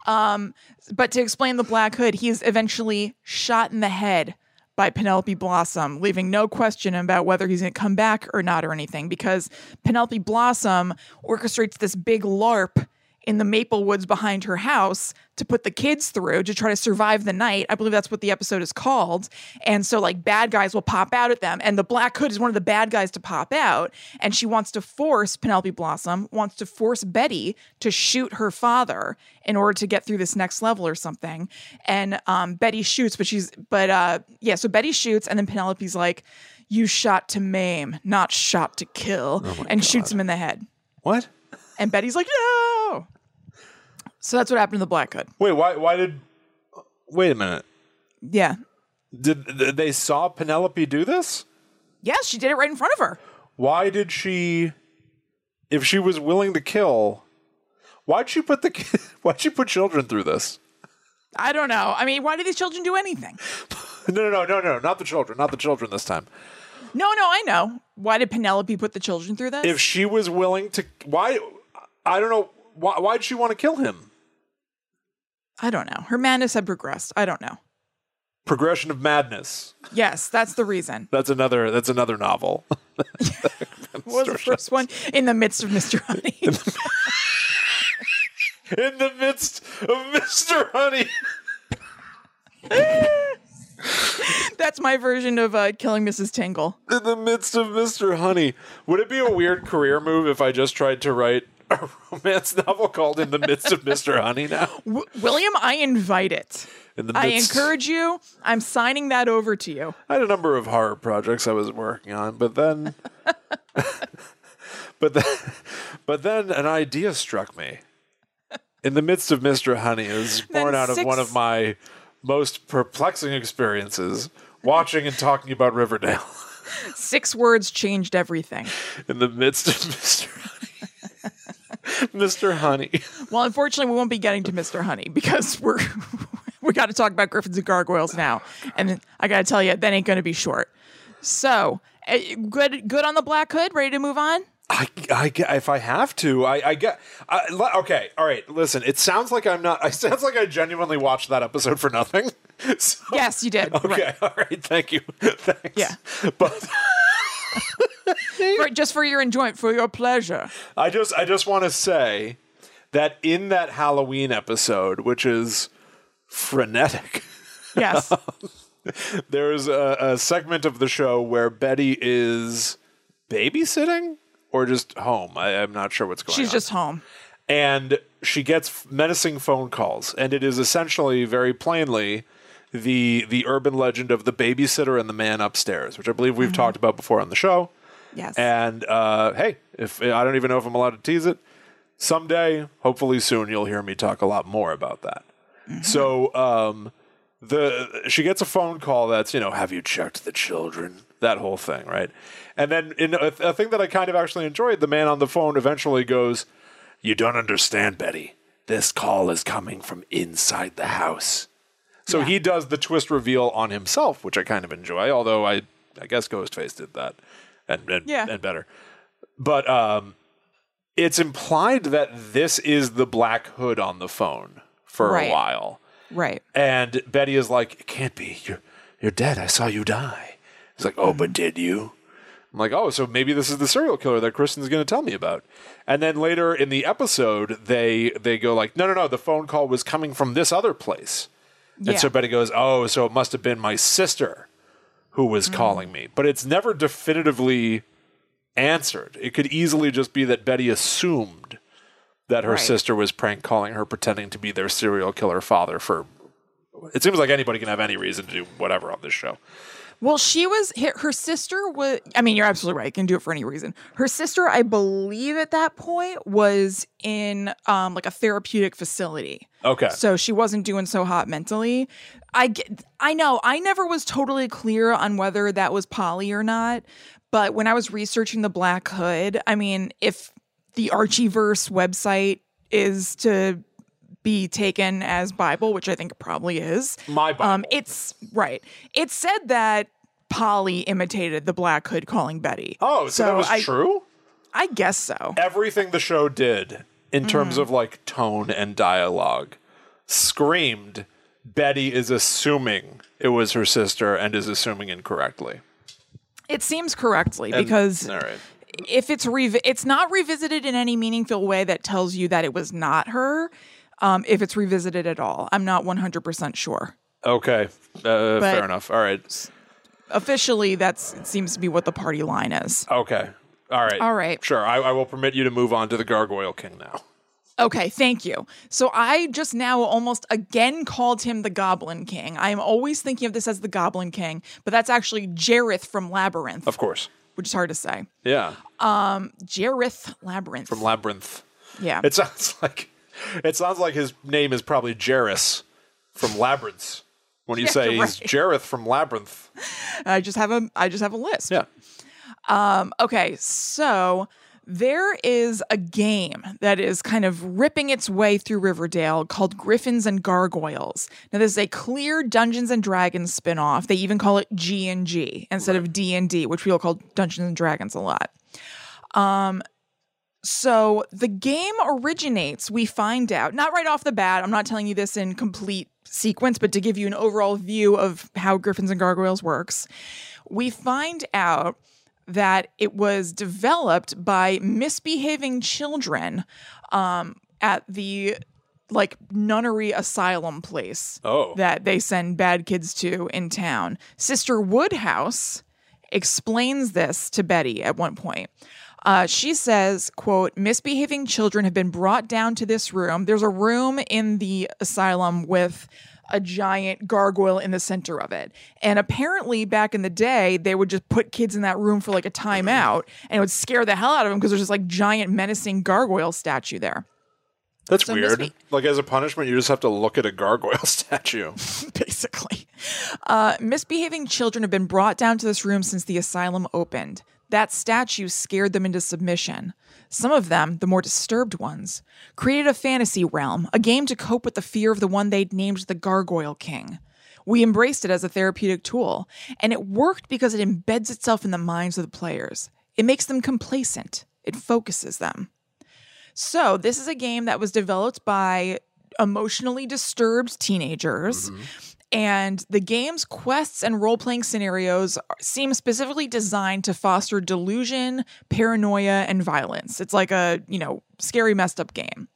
Um but to explain the Black Hood, he is eventually shot in the head by Penelope Blossom, leaving no question about whether he's going to come back or not or anything, because Penelope Blossom orchestrates this big LARP in the maple woods behind her house to put the kids through to try to survive the night. I believe that's what the episode is called. And so, like, bad guys will pop out at them, and the Black Hood is one of the bad guys to pop out. And she wants to force Penelope Blossom, wants to force Betty to shoot her father in order to get through this next level or something. And um, Betty shoots, but she's, but uh, yeah, so Betty shoots, and then Penelope's like, You shot to maim, not shot to kill, and shoots him in the head. What? And Betty's like, No. So that's what happened to the Black Hood. Wait, why why did Wait a minute. Yeah. Did th- they saw Penelope do this? Yes, she did it right in front of her. Why did she if she was willing to kill Why'd she put the ki- [LAUGHS] why'd she put children through this? I don't know. I mean, why do these children do anything? [LAUGHS] No, no, no, no, no, not the children, not the children this time. No, no, I know. Why did Penelope put the children through this? If she was willing to, why? I don't know. Why? Why'd she want to kill him? I don't know. Her madness had progressed. I don't know. Progression of madness. Yes, that's the reason. That's another. That's another novel. [LAUGHS] What was the first one? In the midst of Mr. Honey. [LAUGHS] In the midst of Mister Honey. [LAUGHS] that's my version of uh, killing Mrs. Tingle. In the midst of Mister Honey. Would it be a weird career move if I just tried to write a romance novel called "In the Midst of Mister Honey"? Now, W- William, I invite it. in the I midst, encourage you. I'm signing that over to you. I had a number of horror projects I was working on, but then, [LAUGHS] but then, but then an idea struck me. In the midst of Mr. Honey, it was born out of one of my most perplexing experiences watching and talking about Riverdale. [LAUGHS] Six words changed everything. In the midst of Mr. Honey. [LAUGHS] Mr. Honey. Well, unfortunately, we won't be getting to Mr. Honey because we're [LAUGHS] we got to talk about Gryphons and Gargoyles now, and I got to tell you, that ain't going to be short. So, eh, good, good on the Black Hood. Ready to move on? I, I, if I have to, I, I get. I, okay, all right. Listen, it sounds like I'm not. [LAUGHS] It sounds like I genuinely watched that episode for nothing. So, Yes, you did. okay, Right. all right. Thank you. Thanks. Yeah. but For, just for your enjoyment, for your pleasure. I just, I just want to say that in that Halloween episode, which is frenetic. [LAUGHS] Yes. there is a, a segment of the show where Betty is babysitting or just home. I, I'm not sure what's going She's on. She's just home. and she gets menacing phone calls, and it is essentially very plainly the the urban legend of the babysitter and the man upstairs, which I believe we've mm-hmm. talked about before on the show. Yes. And uh, hey, if I don't even know if I'm allowed to tease it, someday, hopefully soon, you'll hear me talk a lot more about that. So um, the she gets a phone call that's you know, have you checked the children? That whole thing, right? And then in a, a thing that I kind of actually enjoyed, the man on the phone eventually goes, "You don't understand, Betty. This call is coming from inside the house." So Yeah. he does the twist reveal on himself, which I kind of enjoy. Although I, I guess Ghostface did that, and and, Yeah. and better. But um, it's implied that this is the Black Hood on the phone for Right. a while, right. and Betty is like, "It can't be. You're you're dead. I saw you die." He's like, "Oh, but did you?" I'm like, "Oh, so maybe this is the serial killer that Kristen's going to tell me about." And then later in the episode, they they go like, "No, no, no. The phone call was coming from this other place." Yeah. And so Betty goes, "Oh, so it must have been my sister who was Mm. calling me." But it's never definitively answered. It could easily just be that Betty assumed that her Right. sister was prank calling her pretending to be their serial killer father for it seems like anybody can have any reason to do whatever on this show. Well, she was her her sister was. I mean, you're absolutely right. Can do it for any reason. Her sister, I believe, at that point was in um like a therapeutic facility. Okay. So she wasn't doing so hot mentally. I get, I know. I never was totally clear on whether that was Polly or not. But when I was researching the Black Hood, I mean, if the Archieverse website is to be taken as Bible, which I think it probably is, My Bible. um, it's right. It said that Polly imitated the Black Hood calling Betty. oh, so, that was I, true? I guess so. Everything the show did in terms Mm. of like tone and dialogue screamed Betty is assuming it was her sister and is assuming incorrectly. It seems correctly And- because right. if it's revi- it's not revisited in any meaningful way that tells you that it was not her. Um, if it's revisited at all, I'm not 100% sure. Okay. Uh, fair enough. All right. Officially, that seems to be what the party line is. Okay. All right. All right. Sure. I, I will permit you to move on to the Gargoyle King now. Okay, thank you. So I just now almost again called him the Goblin King. I am always thinking of this as the Goblin King, but that's actually Jareth from Labyrinth, Of course. which is hard to say. Yeah. Um Jareth Labyrinth. From Labyrinth. yeah. It sounds [LAUGHS] like it sounds like his name is probably Jareth from Labyrinth. When you [LAUGHS] Yeah, say you're he's right. Jareth from Labyrinth. I just have a I just have a list. Yeah. Um Okay, so there is a game that is kind of ripping its way through Riverdale called Gryphons and Gargoyles. Now this is a clear Dungeons and Dragons spin-off. They even call it G&G instead of D&D, which people call Dungeons and Dragons a lot. Um so the game originates, we find out, not right off the bat, I'm not telling you this in complete sequence, but to give you an overall view of how Gryphons and Gargoyles works. We find out that it was developed by misbehaving children um, at the like nunnery asylum place Oh. that they send bad kids to in town. Sister Woodhouse explains this to Betty at one point. Uh, she says, quote, misbehaving children have been brought down to this room. There's a room in the asylum with a giant gargoyle in the center of it. And apparently, back in the day, they would just put kids in that room for like a timeout and it would scare the hell out of them because there's this like giant menacing gargoyle statue there. That's So weird. like as a punishment, you just have to look at a gargoyle [LAUGHS] statue. [LAUGHS] basically. Uh, misbehaving children have been brought down to this room since the asylum opened. That statue scared them into submission. Some of them, the more disturbed ones, created a fantasy realm, a game to cope with the fear of the one they'd named the Gargoyle King. We embraced it as a therapeutic tool, and it worked because it embeds itself in the minds of the players. It makes them complacent, it focuses them. So, this is a game that was developed by emotionally disturbed teenagers. Mm-hmm. And the game's quests and role playing scenarios seem specifically designed to foster delusion, paranoia, and violence. It's like a, you know, scary, messed up game.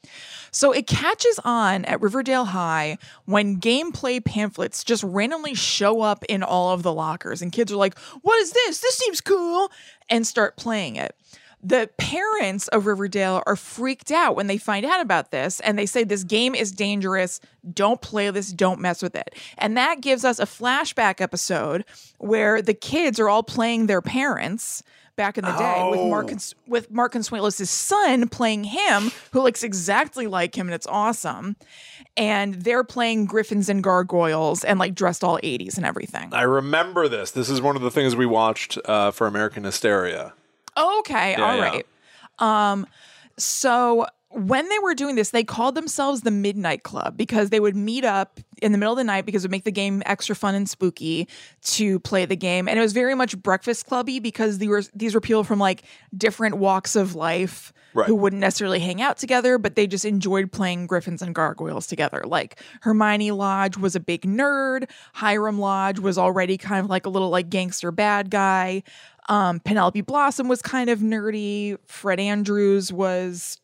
So it catches on at Riverdale High when gameplay pamphlets just randomly show up in all of the lockers, and kids are like, What is this? This seems cool, and start playing it. The parents of Riverdale are freaked out when they find out about this, and they say, This game is dangerous. Don't play this. Don't mess with it. And that gives us a flashback episode where the kids are all playing their parents back in the day with Mark Oh. Cons- with Mark Consuelos' son playing him, who looks exactly like him, and it's awesome. And they're playing Gryphons and Gargoyles and like dressed all 80s and everything. I remember this. This is one of the things we watched uh, for American Hysteria. Okay, all yeah. right. Um, so when they were doing this, they called themselves the Midnight Club because they would meet up in the middle of the night because it would make the game extra fun and spooky to play the game. And it was very much breakfast clubby because these were these were people from like different walks of life Right. who wouldn't necessarily hang out together, but they just enjoyed playing Gryphons and Gargoyles together. Like Hermione Lodge was a big nerd. Hiram Lodge was already kind of like a little like gangster bad guy. Um, Penelope Blossom was kind of nerdy. Fred Andrews was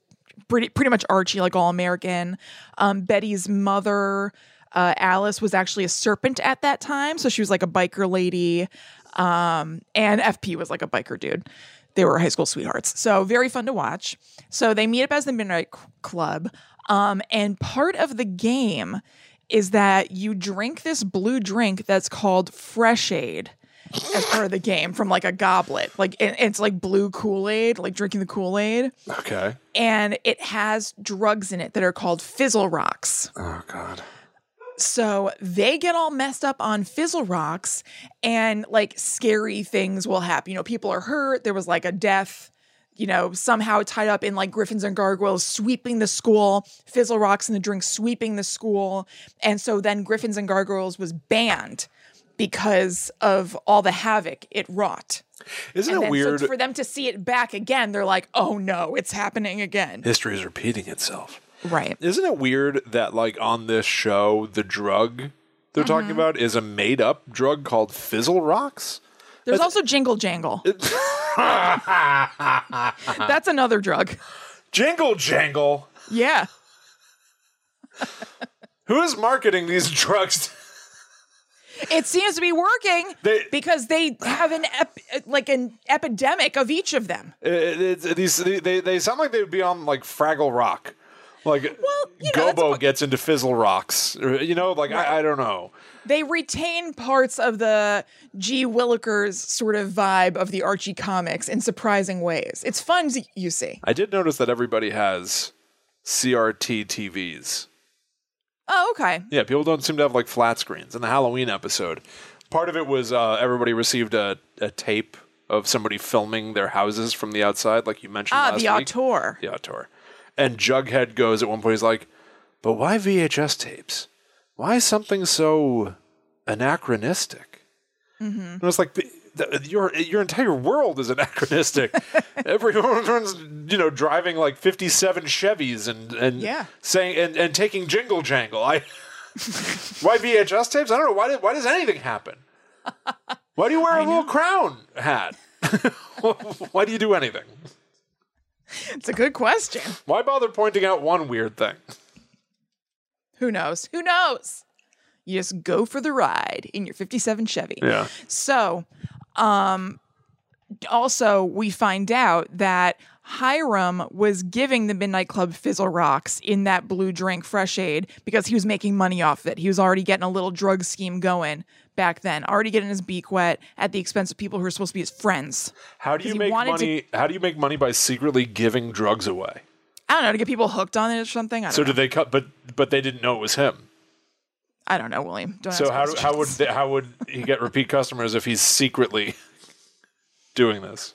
pretty pretty much Archie, like all American. Um, Betty's mother, uh, Alice, was actually a serpent at that time, so she was like a biker lady. Um, and FP was like a biker dude. They were high school sweethearts, so very fun to watch. So they meet up as the Midnight Club, um, and part of the game is that you drink this blue drink that's called Fresh Aid as part of the game from like a goblet. Like it- it's like blue Kool Aid, like drinking the Kool Aid Okay. and it has drugs in it that are called fizzle rocks. Oh God. So they get all messed up on fizzle rocks and like scary things will happen. You know, people are hurt. There was like a death, you know, somehow tied up in like gryphons and gargoyles sweeping the school, fizzle rocks in the drink sweeping the school. And so then gryphons and gargoyles was banned because of all the havoc it wrought. Isn't And it weird? so for them to see it back again, they're like, "Oh no, it's happening again." History is repeating itself. Right. Isn't it weird that like on this show, the drug they're talking Mm-hmm. about is a made up drug called Fizzle Rocks? There's also Jingle Jangle. [LAUGHS] That's another drug. Jingle Jangle. Yeah. Who is marketing these drugs? It seems to be working They- because they have an ep- like an epidemic of each of them. It- it's- these they, they sound like they would be on like Fraggle Rock. Like you know, Gobo gets into Fizzle Rocks. Uh, you know, like I, I don't know. They retain parts of the G. Willikers sort of vibe of the Archie comics in surprising ways. It's fun, to, you see. I did notice that everybody has CRT TVs. Oh, okay. Yeah, people don't seem to have like flat screens. In the Halloween episode, part of it was uh, everybody received a, a tape of somebody filming their houses from the outside, like you mentioned Ah, last the week. auteur. The auteur. And Jughead goes at one point, he's like, but why VHS tapes? Why something so anachronistic? Mm-hmm. And I was like, "The- your your entire world is anachronistic. [LAUGHS] Everyone's you know driving like fifty seven Chevys and and Yeah. saying and, and taking jingle jangle. I [LAUGHS] why VHS tapes? I don't know. Why did, why does anything happen? Why do you wear [LAUGHS] a little crown hat? why do you do anything? It's a good question. Why bother pointing out one weird thing? Who knows? Who knows? You just go for the ride in your 57 Chevy. Yeah. So, um, also we find out that Hiram was giving the Midnight Club Fizzle Rocks in that blue drink Fresh Aid because he was making money off it. He was already getting a little drug scheme going back then, already getting his beak wet at the expense of people who are supposed to be his friends. How do you make wanted to- money? How do you make money by secretly giving drugs away? I don't know to get people hooked on it or something. I don't So know. did they cut? But but they didn't know it was him. I don't know, William. Don't So how how would they, how would he get repeat customers if he's secretly doing this?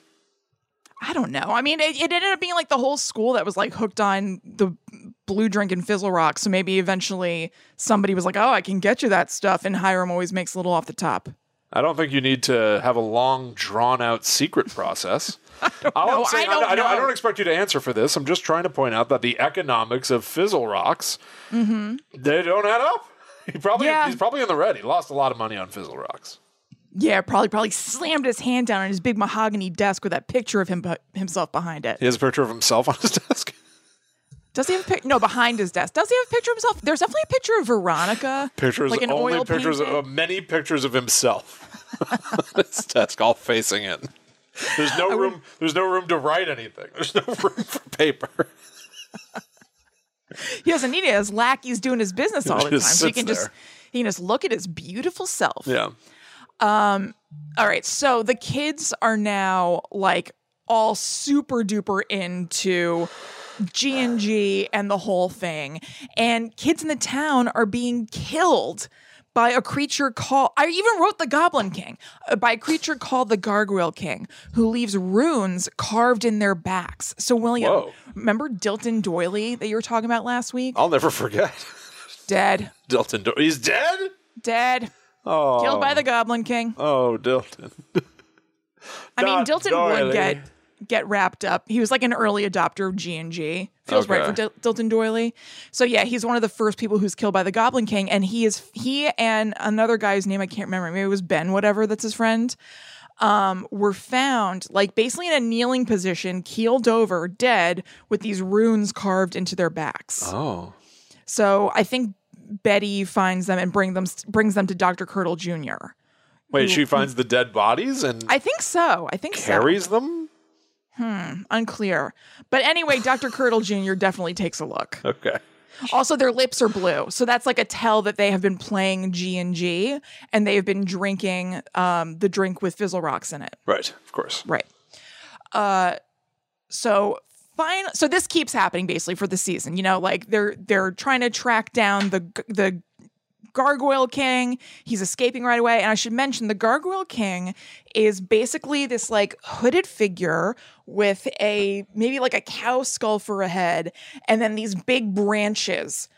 I don't know. I mean, it, it ended up being like the whole school that was like hooked on the blue drink and fizzle rock. So maybe eventually somebody was like, "Oh, I can get you that stuff," and Hiram always makes a little off the top. I don't think you need to have a long, drawn out secret process. [LAUGHS] All know. I'm saying, I don't I, don't, I don't expect you to answer for this. I'm just trying to point out that the economics of Fizzle Rocks, mm-hmm. they don't add up. [LAUGHS] He probably. Yeah. he's probably in the red. He lost a lot of money on Fizzle Rocks. Yeah, probably probably slammed his hand down on his big mahogany desk with that picture of him himself behind it. He has a picture of himself on his [LAUGHS] desk. Does he have a picture? No, behind his desk. Does he have a picture of himself? There's definitely a picture of Veronica. [LAUGHS] Pictures, like an only oil pictures, painting. of, many pictures of himself. on his desk, all facing in. There's no room. There's no room to write anything. There's no room for paper. He doesn't need it. His lackey's doing his business all the time, so he can just there. he can just look at his beautiful self. Yeah. Um, All right, so the kids are now like all super duper into G and G and the whole thing, and kids in the town are being killed by a creature called I even wrote the Goblin King uh, by a creature called the Gargoyle King who leaves runes carved in their backs. So William, Whoa. remember Dilton Doily that you were talking about last week? I'll never forget. Dead, Dilton. Do- He's dead. dead, Oh. killed by the Goblin King. Oh, Dilton. I mean, Dilton Doily. would get get wrapped up. He was like an early adopter of G and G. Feels right for Okay. Dil- Dilton Doily. So yeah, he's one of the first people who's killed by the Goblin King, and he is he and another guy's name I can't remember. Maybe it was Ben, whatever. That's his friend. Um, were found like basically in a kneeling position, keeled over, dead, with these runes carved into their backs. Oh. So I think Betty finds them and bring them brings them to Doctor Curdle Jr. Wait, she finds the dead bodies and I think so. I think so. carries them? unclear. But anyway, Dr. [LAUGHS] Curdle Jr. definitely takes a look. Okay. Also, their lips are blue, so that's like a tell that they have been playing G and G, and they have been drinking um, the drink with Fizzle Rocks in it. Right, of course. Right. Uh, so fine. So this keeps happening basically for the season. You know, like they're they're trying to track down the the Gargoyle King. He's escaping right away. And I should mention the Gargoyle King is basically this like hooded figure with a maybe like a cow skull for a head and then these big branches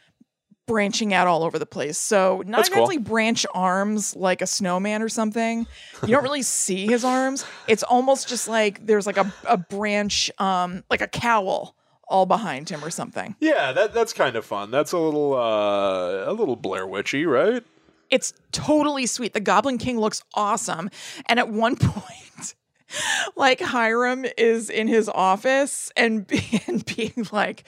branching out all over the place. So not That's cool. exactly branch arms like a snowman or something. You don't really [LAUGHS] see his arms. It's almost just like there's like a, a branch, um, like a cowl all behind him or something. Yeah, that that's kind of fun. That's a little uh a little Blair Witchy, right? It's totally sweet. The Goblin King looks awesome. And at one [LAUGHS] point, like Hiram is in his office and, [LAUGHS] and being like,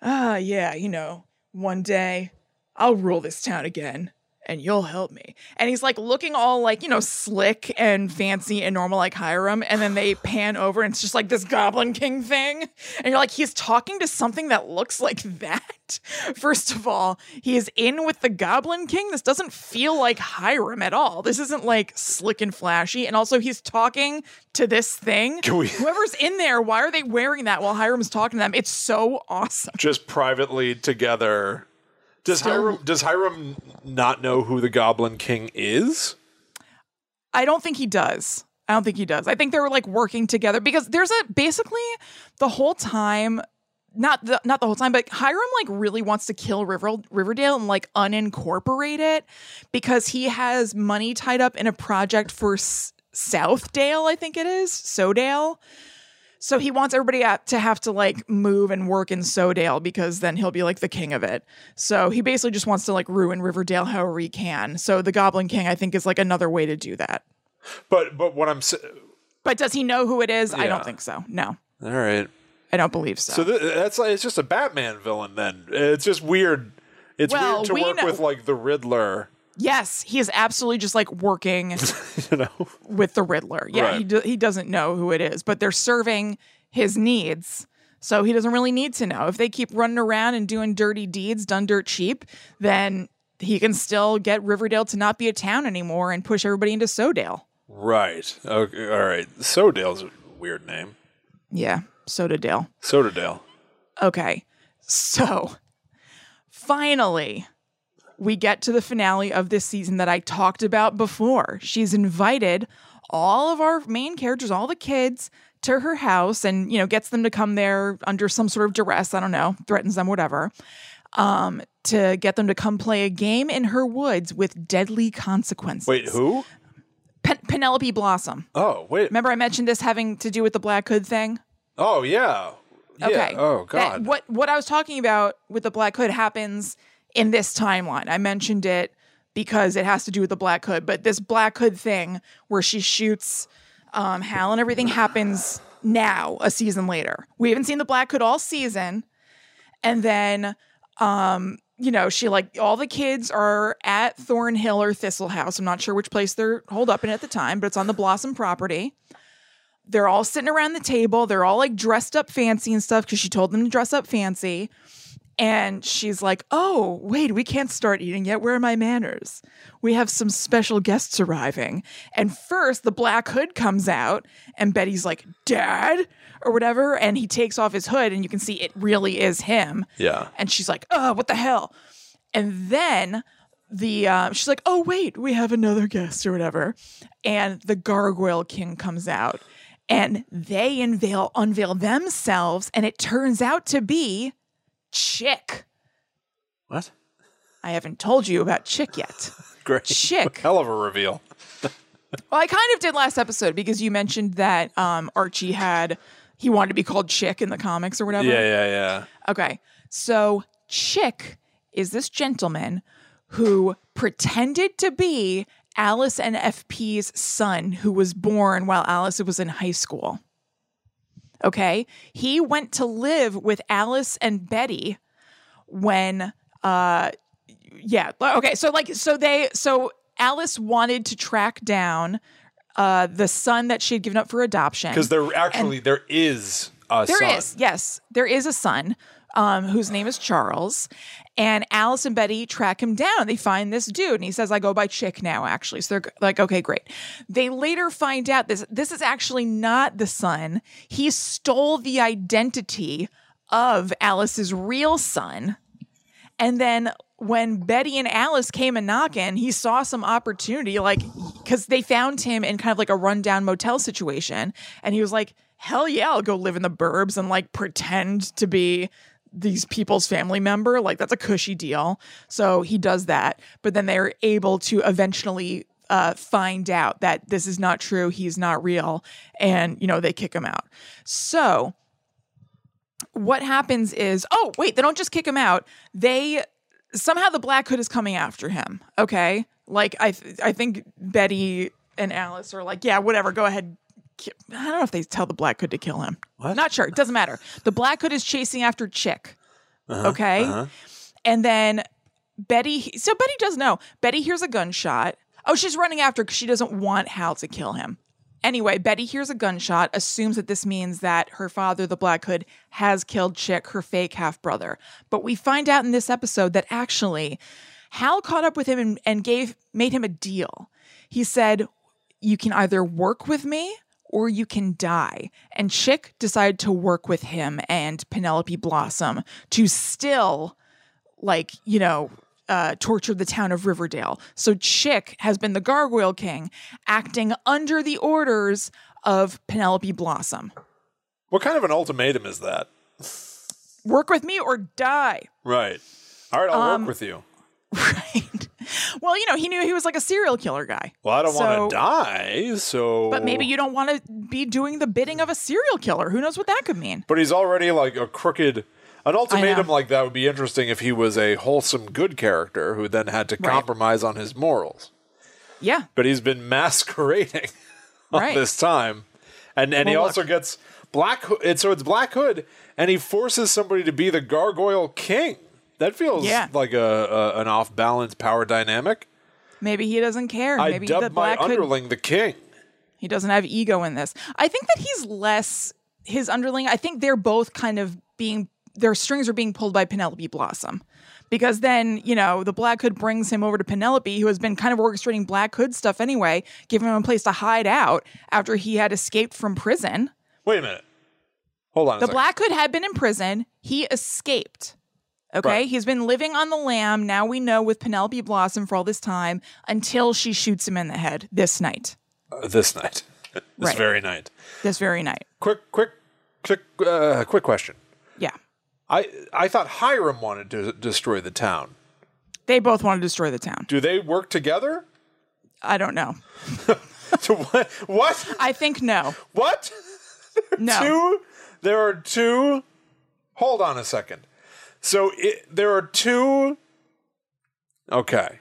ah, yeah, you know, one day I'll rule this town again and you'll help me. And he's like looking all like, you know, slick and fancy and normal like Hiram. And then they [SIGHS] pan over and it's just like this Goblin King thing. And you're like, he's talking to something that looks like [LAUGHS] that. First of all, he is in with the Goblin King. This doesn't feel like Hiram at all. This isn't like slick and flashy. And also, he's talking to this thing. We- [LAUGHS] Whoever's in there, why are they wearing that while Hiram's talking to them? It's so awesome. Just privately together. Does Still- Hiram does Hiram not know who the Goblin King is? I don't think he does. I don't think he does. I think they were like working together because there's a basically the whole time not the not the whole time, but Hiram like really wants to kill River, Riverdale and like unincorporate it because he has money tied up in a project for S- Southdale, I think it is, Sodale. So he wants everybody to have to like move and work in Sodale because then he'll be like the king of it. So he basically just wants to like ruin Riverdale however he can. So the Goblin King, I think, is like another way to do that. But but what I'm sa- But does he know who it is? I don't think so. No, all right. I don't believe so. So th- that's like it's just a Batman villain then. It's just weird. It's Well, weird to we work know- with like the Riddler, yes, he is absolutely just like working [LAUGHS] you know. with the Riddler. Yeah, Right. he do- he doesn't know who it is, but they're serving his needs. So he doesn't really need to know. If they keep running around and doing dirty deeds done dirt cheap, then he can still get Riverdale to not be a town anymore and push everybody into Sodale. Right. Okay. All right. Sodale's a weird name. Yeah, Sodadale. Sodadale. Okay. So finally, we get to the finale of this season that I talked about before. She's invited all of our main characters, all the kids, to her house and, you know, gets them to come there under some sort of duress. I don't know, threatens them, whatever. Um, to get them to come play a game in her woods with deadly consequences. Wait, who? Pen- Penelope Blossom. Oh wait. Remember, I mentioned this having to do with the Black Hood thing. Oh yeah. Yeah. Okay. Oh That- god. what what I was talking about with the Black Hood happens in this timeline. I mentioned it because it has to do with the Black Hood, but this Black Hood thing where she shoots um, Hal and everything happens now, a season later. We haven't seen the Black Hood all season, and then um, you know she like all the kids are at Thornhill or Thistle House. I'm not sure which place they're holed up in at the time, but it's on the Blossom property they're all sitting around the table. They're all like dressed up fancy and stuff because she told them to dress up fancy. And she's like, Oh, wait, we can't start eating yet. Where are my manners? We have some special guests arriving. And first, the black hood comes out, and Betty's like, Dad? Or whatever. And he takes off his hood, and you can see it really is him. yeah. And she's like, Oh, what the hell? And then the uh, she's like, Oh, wait, we have another guest or whatever. And the Gargoyle King comes out and they unveil unveil themselves, and it turns out to be Chick. What? I haven't told you about Chick yet. [LAUGHS] Great. Chick. Hell of a reveal. Well, I kind of did last episode because you mentioned that um, Archie had he wanted to be called Chick in the comics or whatever. Yeah, yeah, yeah. Okay. So Chick is this gentleman who pretended to be Alice and FP's son who was born while Alice was in high school. Okay. He went to live with Alice and Betty when uh yeah, okay. So like so they so Alice wanted to track down uh the son that she had given up for adoption. Because there actually there is a There son. is, yes. There is a son um, whose name is Charles. And Alice and Betty track him down. They find this dude, and he says, I go by Chick now, actually. So they're like, okay, great. They later find out this this is actually not the son. He stole the identity of Alice's real son. And then when Betty and Alice came and knocking, he saw some opportunity, like, because they found him in kind of like a rundown motel situation. And he was like, hell yeah, I'll go live in the burbs and like pretend to be these people's family member. Like, that's a cushy deal. So he does that. But then they're able to eventually uh, find out that this is not true. He's not real. And, you know, they kick him out. So what happens is, oh, wait, they don't just kick him out. They somehow the Black Hood is coming after him. Okay. Like I, th- I think Betty and Alice are like, yeah, whatever, go ahead. I don't know if they tell the Black Hood to kill him. What? Not sure. It doesn't matter. The Black Hood is chasing after Chick. Uh-huh, okay. And then Betty, so Betty does know. Betty hears a gunshot. Oh, she's running after because she doesn't want Hal to kill him. Anyway, Betty hears a gunshot, assumes that this means that her father, the Black Hood, has killed Chick, her fake half brother. But we find out in this episode that actually Hal caught up with him and, and gave made him a deal. He said, You can either work with me or you can die. And Chick decided to work with him and Penelope Blossom to still like, you know, uh, tortured the town of Riverdale. So Chick has been the Gargoyle King, acting under the orders of Penelope Blossom. What kind of an ultimatum is that? Work with me or die. Right. All right, I'll Um, work with you. [LAUGHS] Right. Well, you know, he knew he was like a serial killer guy. Well, I don't so- want to die, so. But maybe you don't want to be doing the bidding of a serial killer. Who knows what that could mean? But he's already like a crooked. An ultimatum like that would be interesting if he was a wholesome, good character who then had to Right. compromise on his morals. Yeah. But he's been [LAUGHS] masquerading all Right. this time, and and he also look. gets Black Hood. So it's Black Hood, and he forces somebody to be the Gargoyle King. That feels Yeah. like a, a an off balance power dynamic. Maybe he doesn't care. I Maybe the dubbed my black hood underling the king. He doesn't have ego in this. I think that he's less his underling. I think they're both kind of being their strings are being pulled by Penelope Blossom. Because then, you know, the Black Hood brings him over to Penelope, who has been kind of orchestrating Black Hood stuff anyway, giving him a place to hide out after he had escaped from prison. Wait a minute. Hold on. a The second. Black Hood had been in prison. He escaped. Okay. Right. He's been living on the lam. Now we know with Penelope Blossom for all this time until she shoots him in the head this night, Uh, this night, [LAUGHS] this Right. very night. this very night. Quick, quick, quick, uh, quick question. Yeah. I I thought Hiram wanted to destroy the town. They both want to destroy the town. Do they work together? I don't know. [LAUGHS] So what? What? I think no. What? No. [LAUGHS] Two? There are two. Hold on a second. So it, there are two. Okay.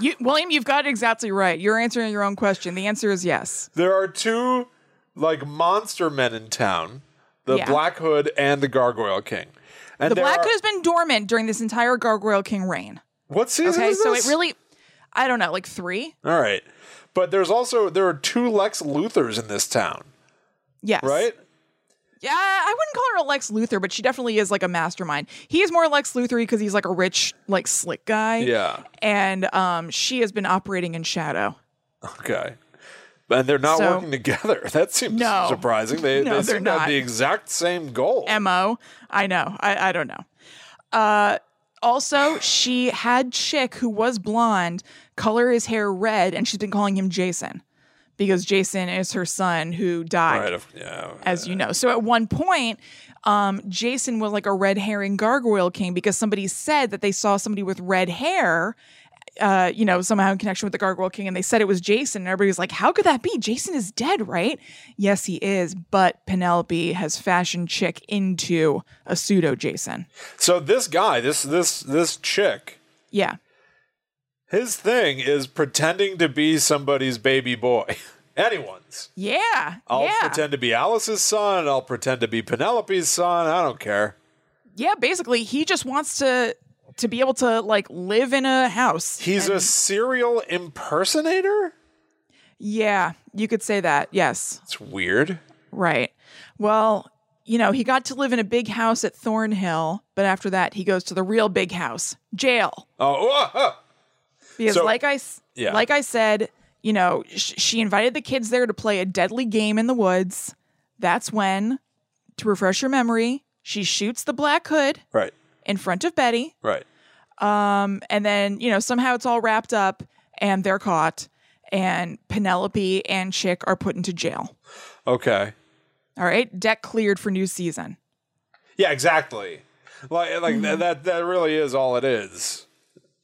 You, William, you've got it exactly right. You're answering your own question. The answer is yes. There are two like monster men in town: the Yeah. Black Hood and the Gargoyle King. And The Black are- Hood has been dormant during this entire Gargoyle King reign. What season Okay, so it really, I don't know, like three? All right, but there's also there are two Lex Luthors in this town, Yes. right? Yeah, I wouldn't call her a Lex Luthor, but she definitely is like a mastermind. He is more Lex Luthor because he's like a rich, like slick guy. Yeah. And um, she has been operating in shadow. Okay. And they're not So- working together. [LAUGHS] That seems No. surprising. They, No, they they're seem to have not. the exact same goal. Mo. I know. I, I don't know. Uh, also, she had Chick, who was blonde, color his hair red, and she's been calling him Jason because Jason is her son who died. right. Yeah. as you know. So at one point, um, Jason was like a red herring gargoyle king because somebody said that they saw somebody with red hair, uh, you know, somehow in connection with the gargoyle king, and they said it was Jason. And everybody was like, "How could that be? Jason is dead, right?" Yes, he is, but Penelope has fashioned Chick into a pseudo Jason. So this guy, this this this chick, Yeah, his thing is pretending to be somebody's baby boy. [LAUGHS] Anyone's. yeah, I'll yeah, pretend to be Alice's son. I'll pretend to be Penelope's son. I don't care. yeah. Basically, he just wants to to be able to like live in a house. He's a serial impersonator? Yeah, you could say that. Yes. It's weird. Right. Well, you know, he got to live in a big house at Thornhill, but after that, he goes to the real big house, jail. Oh, [LAUGHS] oh, oh. Because, So- like I, Yeah. like I said, you know, sh- she invited the kids there to play a deadly game in the woods. That's when, to refresh your memory, she shoots the Black Hood right, in front of Betty, right. and then you know somehow it's all wrapped up, and they're caught, and Penelope and Chick are put into jail. Okay. All right, deck cleared for new season. Yeah, exactly. Like, like Mm-hmm. that. That really is all it is.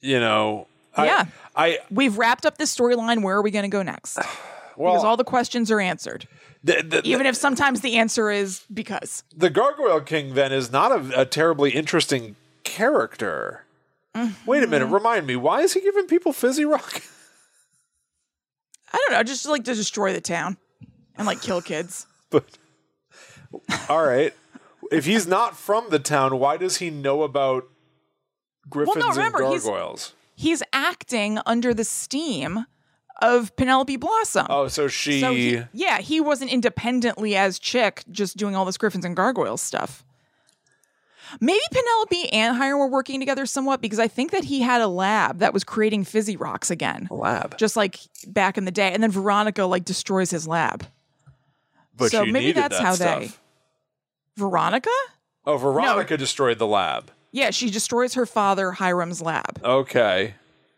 You know. I, Yeah. I we've wrapped up this storyline. Where are we going to go next? [SIGHS] well, Because all the questions are answered, the, the, even if sometimes the answer is because. the Gargoyle King then is not a, a terribly interesting character. Mm-hmm. Wait a minute. Remind me. Why is he giving people fizzy rock? [LAUGHS] I don't know, just like to destroy the town and like kill kids. [LAUGHS] but all right. If he's not from the town, why does he know about gryphons remember, and gargoyles? He's acting under the steam of Penelope Blossom. Oh, so she. so he, yeah, he wasn't independently as Chick, just doing all this Gryphons and Gargoyles stuff. Maybe Penelope and Hiram were working together somewhat because I think that he had a lab that was creating fizzy rocks again. lab. just like back in the day. And then Veronica like destroys his lab. But so maybe that's that how stuff. they. Veronica? Oh, Veronica destroyed the lab. Yeah, she destroys her father Hiram's lab, Okay.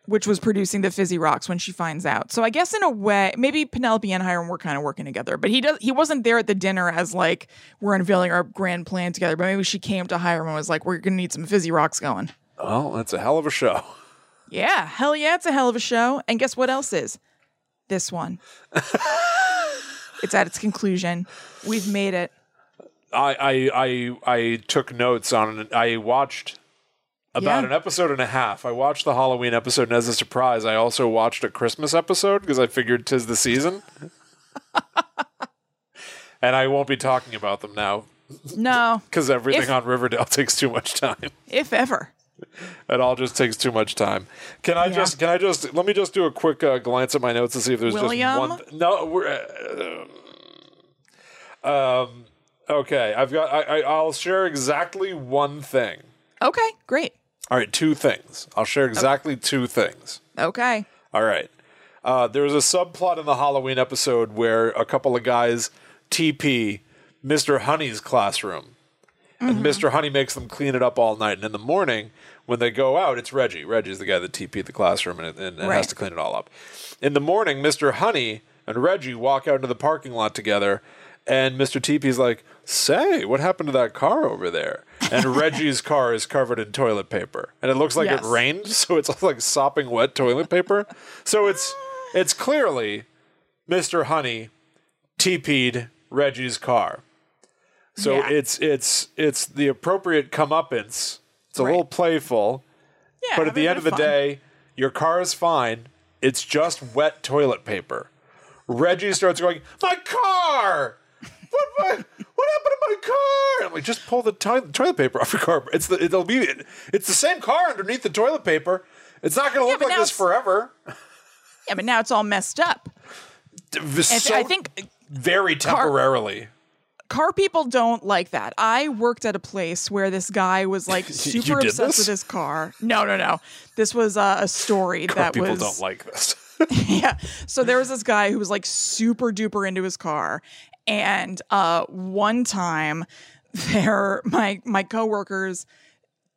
which was producing the fizzy rocks when she finds out. So I guess in a way, maybe Penelope and Hiram were kind of working together, but he does he wasn't there at the dinner as like we're unveiling our grand plan together. But maybe she came to Hiram and was like, "We're gonna need some fizzy rocks going." Well, that's a hell of a show. Yeah, hell yeah, it's a hell of a show. And guess what else is? This one. [LAUGHS] it's at its conclusion. We've made it. I I I, I took notes on it. I watched about Yeah. an episode and a half. I watched the Halloween episode, and as a surprise, I also watched a Christmas episode because I figured tis the season. [LAUGHS] and I won't be talking about them now No, [LAUGHS] because everything If- on Riverdale [LAUGHS] takes too much time. if ever. It all just takes too much time. Can I Yeah. just? Can I just? Let me just do a quick uh, glance at my notes to see if there's William? just one. Th- no, we're. Uh, um. Okay, I've got. I, I. I'll share exactly one thing. Okay, great. All right, two things. I'll share exactly two things. Okay. All right. Uh, there was a subplot in the Halloween episode where a couple of guys TP Mr. Honey's classroom. And Mr. Honey makes them clean it up all night. And in the morning, when they go out, it's Reggie. Reggie's the guy that TP'd the classroom and, and, and Right. has to clean it all up. In the morning, Mr. Honey and Reggie walk out into the parking lot together. And Mr. TP's like, Say, what happened to that car over there? And [LAUGHS] Reggie's car is covered in toilet paper. And it looks like Yes. it rained, [LAUGHS] so it's all like sopping wet toilet paper. So it's it's clearly Mr. Honey TP'd Reggie's car. So Yeah. it's it's it's the appropriate comeuppance. It's a Right. little playful, Yeah, but at the end of the fun. day, your car is fine. It's just wet toilet paper. Reggie starts going, "My car! What, what, what happened to my car?" I'm like, "Just pull the toi- toilet paper off your car. It's the it'll be it's the same car underneath the toilet paper. It's not going to look but like this forever." Yeah, but now it's all messed up. So I think very temporarily. car people don't like that. I worked at a place where this guy was like [LAUGHS] super obsessed this? with his car. No, no, no. This was uh, a story that People was People don't like this. [LAUGHS] yeah. So there was this guy who was like super duper into his car, and uh, one time, there my my coworkers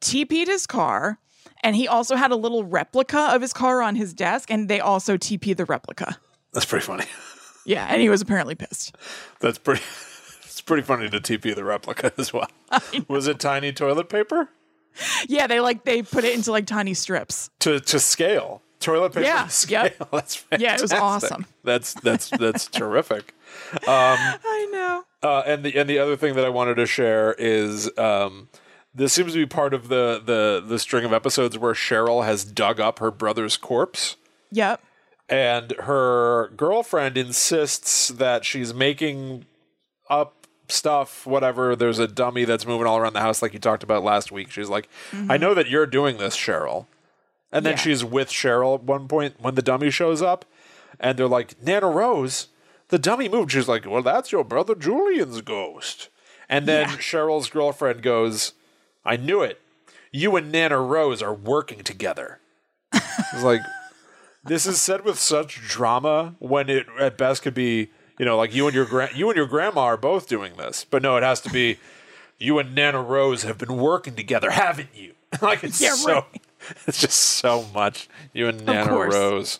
TP'd his car, and he also had a little replica of his car on his desk, and they also TP'd the replica. That's pretty funny. Yeah, and he was apparently pissed. That's pretty. [LAUGHS] It's pretty funny to TP the replica as well. [LAUGHS] Was it tiny toilet paper Yeah, they like they put it into like tiny strips. to to scale? Toilet paper Yeah, scale. yep. [LAUGHS] That's fantastic. Yeah, it was awesome. That's that's that's [LAUGHS] terrific. I know. Uh, and the and the other thing that I wanted to share is um, this seems to be part of the the the string of episodes where Cheryl has dug up her brother's corpse. Yep. and her girlfriend insists that she's making up stuff whatever there's a dummy that's moving all around the house like you talked about last week she's like i know that you're doing this cheryl and then Yeah. she's with cheryl at one point when the dummy shows up and they're like nana rose? The dummy moved. She's like well that's your brother julian's ghost. And then Yeah. cheryl's girlfriend goes i knew it. You and nana rose are working together. It's [LAUGHS] like this is said with such drama when it at best could be you know like you and your gra- you and your grandma are both doing this. But no it has to be you and nana rose have been working together haven't you? [LAUGHS] Like it's Yeah, so right. [LAUGHS] it's just so much you and nana rose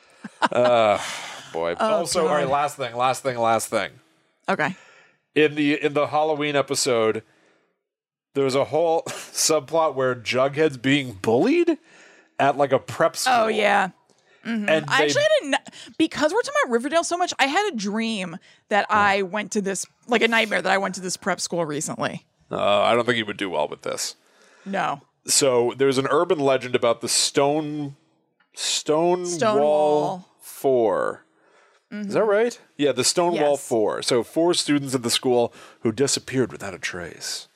[LAUGHS] uh boy also all right Oh, last thing last thing last thing Okay. in the in the halloween episode there was a whole [LAUGHS] subplot where jughead's being bullied at like a prep school Oh yeah. and I they- actually had a because we're talking about Riverdale so much. I had a dream that I went to this like a nightmare that I went to this prep school recently. uh, i don't think he would do well with this No. So there's an urban legend about the stone stone, Stone wall, Wall. Mm-hmm. 4 is that right yeah the stone wall Yes. 4 so four students at the school who disappeared without a trace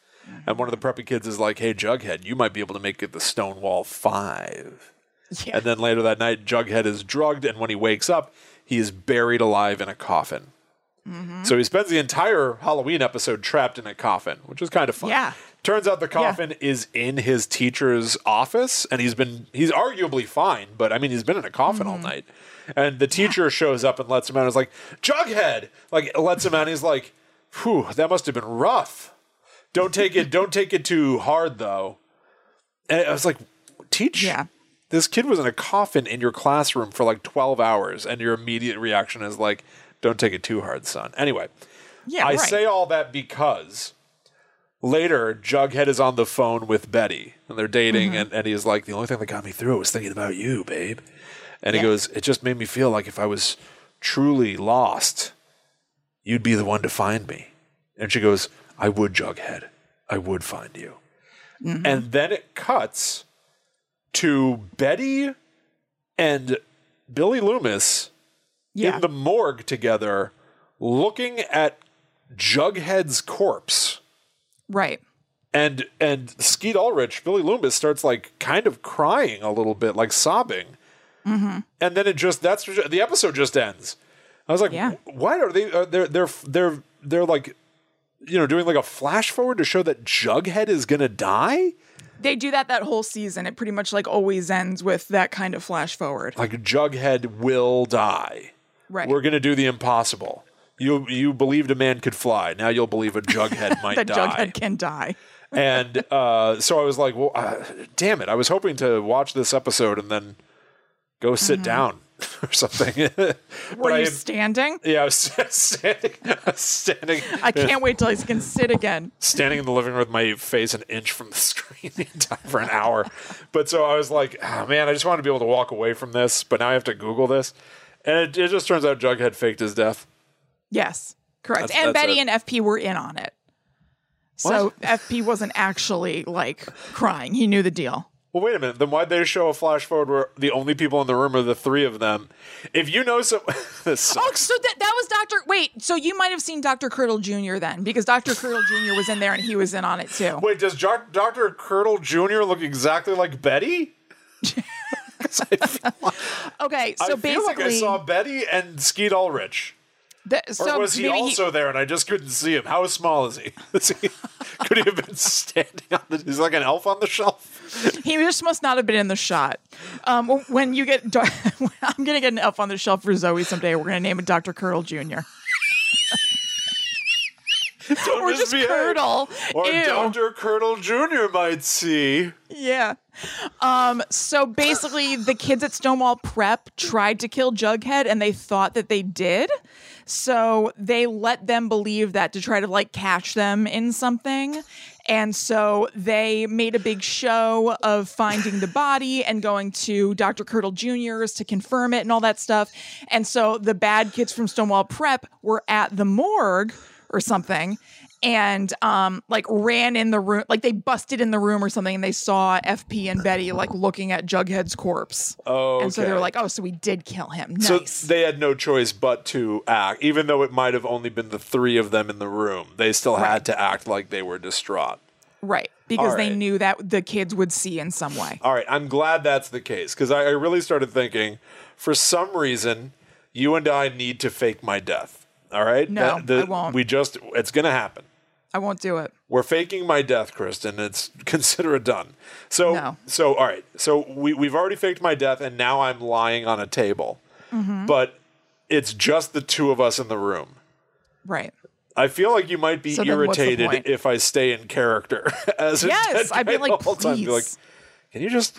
and one of the preppy kids is like hey jughead you might be able to make it the stone wall 5 Yeah. and then later that night jughead is drugged and when he wakes up he is buried alive in a coffin Mm-hmm. so he spends the entire Halloween episode trapped in a coffin, which is kind of fun. Yeah. Turns out the coffin is in his teacher's office, and he's been he's arguably fine, but I mean he's been in a coffin all mm-hmm. night. And the teacher shows up and lets him out. and is like, Jughead! Like lets him out. And he's like, Whew, that must have been rough. Don't take it. Don't take it too hard, though. And I was like, Teach. Yeah. This kid was in a coffin in your classroom for like twelve hours, and your immediate reaction is like, "Don't take it too hard, son." Anyway, yeah. I right. say all that because later Jughead is on the phone with Betty and they're dating, Mm-hmm. and, and he's like, The only thing that got me through it was thinking about you, babe. And he goes, It just made me feel like if I was truly lost, you'd be the one to find me. And she goes, I would, Jughead. I would find you. Mm-hmm. And then it cuts to Betty and Billy Loomis yeah. in the morgue together looking at Jughead's corpse. Right. And and Skeet Ulrich, Billy Loomis starts like kind of crying a little bit, like sobbing. Mm-hmm. And then it just that's the episode just ends. I was like, Yeah. why are they are they're they're they're they're like you know doing like a flash forward to show that Jughead is gonna die? They do that that whole season. It pretty much like always ends with that kind of flash forward. Like Jughead will die. Right. We're gonna do the impossible. You you believed a man could fly. Now you'll believe a Jughead [LAUGHS] might that die. Jughead can die. [LAUGHS] and uh, so I was like, "Well, uh, damn it!" I was hoping to watch this episode and then go sit down [LAUGHS] or something. Were but you standing? yeah, I was standing, I was standing, I can't wait till I can sit again. standing in the living room with my face an inch from the screen the entire for an hour. But so I was like, oh, man, I just wanted to be able to walk away from this, but now I have to Google this. And it, it just turns out Jughead faked his death. Yes, correct. That's- and that's Betty it. and FP were in on it. So FP wasn't actually like crying. He knew the deal. Well, wait a minute. Then why'd they show a flash forward where the only people in the room are the three of them? If you know some, [LAUGHS] this Oh, so that that was Dr. Wait, so you might have seen Dr. Curdle Jr. then because Dr. Curdle Jr. was in there and he was in on it too. Wait, does Dr. Curdle Jr. look exactly like Betty? [LAUGHS] [LAUGHS] Okay, so I feel basically like I saw Betty and Skeet Ulrich. The- Or was he also there and I just couldn't see him? How small is he? [LAUGHS] Is he could he have been standing on the? He's like an elf on the shelf. He just must not have been in the shot. Um, when you get, [LAUGHS] I'm gonna get an elf on the shelf for Zoe someday. We're gonna name it Dr. Curdle Jr. Don't or just misbehave. Curdle. Or Ew. Dr. Curdle Jr. might see. Yeah. Um, so basically, the kids at Stonewall Prep tried to kill Jughead and they thought that they did. So they let them believe that to try to like catch them in something. And so they made a big show of finding the body and going to Dr. Curdle Jr.'s to confirm it and all that stuff. And so the bad kids from Stonewall Prep were at the morgue or something and um like ran in the room like they busted in the room or something and they saw FP and Betty like looking at Jughead's corpse. Oh, Okay. And so they were like, "Oh, so we did kill him." So they had no choice but to act, even though it might have only been the three of them in the room. They still had to act like they were distraught. right. Because All they knew that the kids would see in some way. All right, I'm glad that's the case because I, I really started thinking, for some reason, you and I need to fake my death. All right, No, That- the- I won't. We just, it's gonna happen. I won't do it. We're faking my death, Kristen. It's [LAUGHS] consider it done. So, No. so all right. So we we've already faked my death, and now I'm lying on a table. Mm-hmm. But it's just the two of us in the room. Right. I feel like you might be So then what's the irritated if I stay in character [LAUGHS] as a Yes, I'd be like, whole time. Be like, "Please." can you just?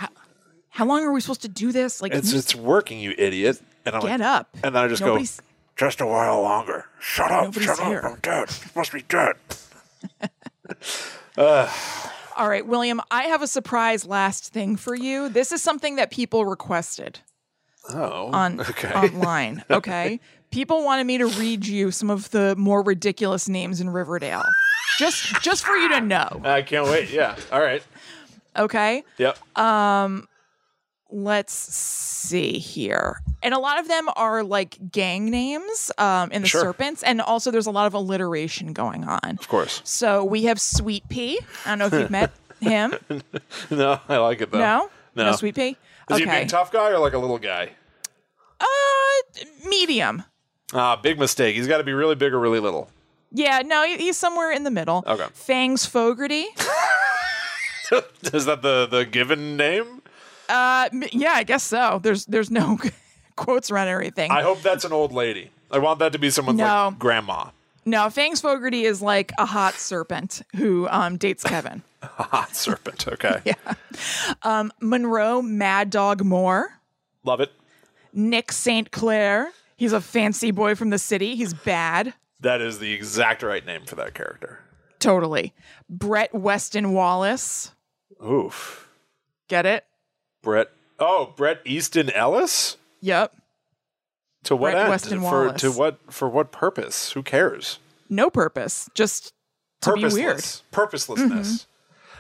How long are we supposed to do this? Like, It's it's working, you idiot. And I'm get like, up. And then I just Nobody's- go, just a while longer. Shut up, Nobody's shut here. up. I'm dead. You must be dead. [LAUGHS] All right, William, I have a surprise last thing for you. This is something that people requested. Oh, on okay. online. [LAUGHS] Okay. People wanted me to read you some of the more ridiculous names in Riverdale. Just just for you to know. I can't wait. Yeah. All right. Okay. Yep. Um, Let's see here. And a lot of them are like gang names um, in the Sure. Serpents, and also there's a lot of alliteration going on. of course. So we have Sweet Pea. I don't know if you've met [LAUGHS] him. No, I like it though. No, No. Sweet Pea. Is he a Okay. big tough guy or like a little guy? uh, medium. Ah, big mistake. He's got to be really big or really little. Yeah, no, he's somewhere in the middle. Okay. Fangs Fogarty. [LAUGHS] Is that the the given name? Uh, yeah, I guess so. There's there's no [LAUGHS] quotes around everything. I hope that's an old lady. I want that to be someone No. like grandma. no, Fangs Fogarty is like a hot serpent who um dates Kevin. [LAUGHS] A hot serpent. Okay. [LAUGHS] Yeah. Um, Monroe Mad Dog Moore, Love it. Nick St. Clair. He's a fancy boy from the city. He's bad. That is the exact right name for that character. Totally. Brett Weston Wallace. Oof. Get it? Brett. Oh, Bret Easton Ellis. Yep. To what Brett end? Weston for Wallace. to what for what purpose? Who cares? No purpose. Just to be weird. Mm-hmm. Purposeless. Purposelessness.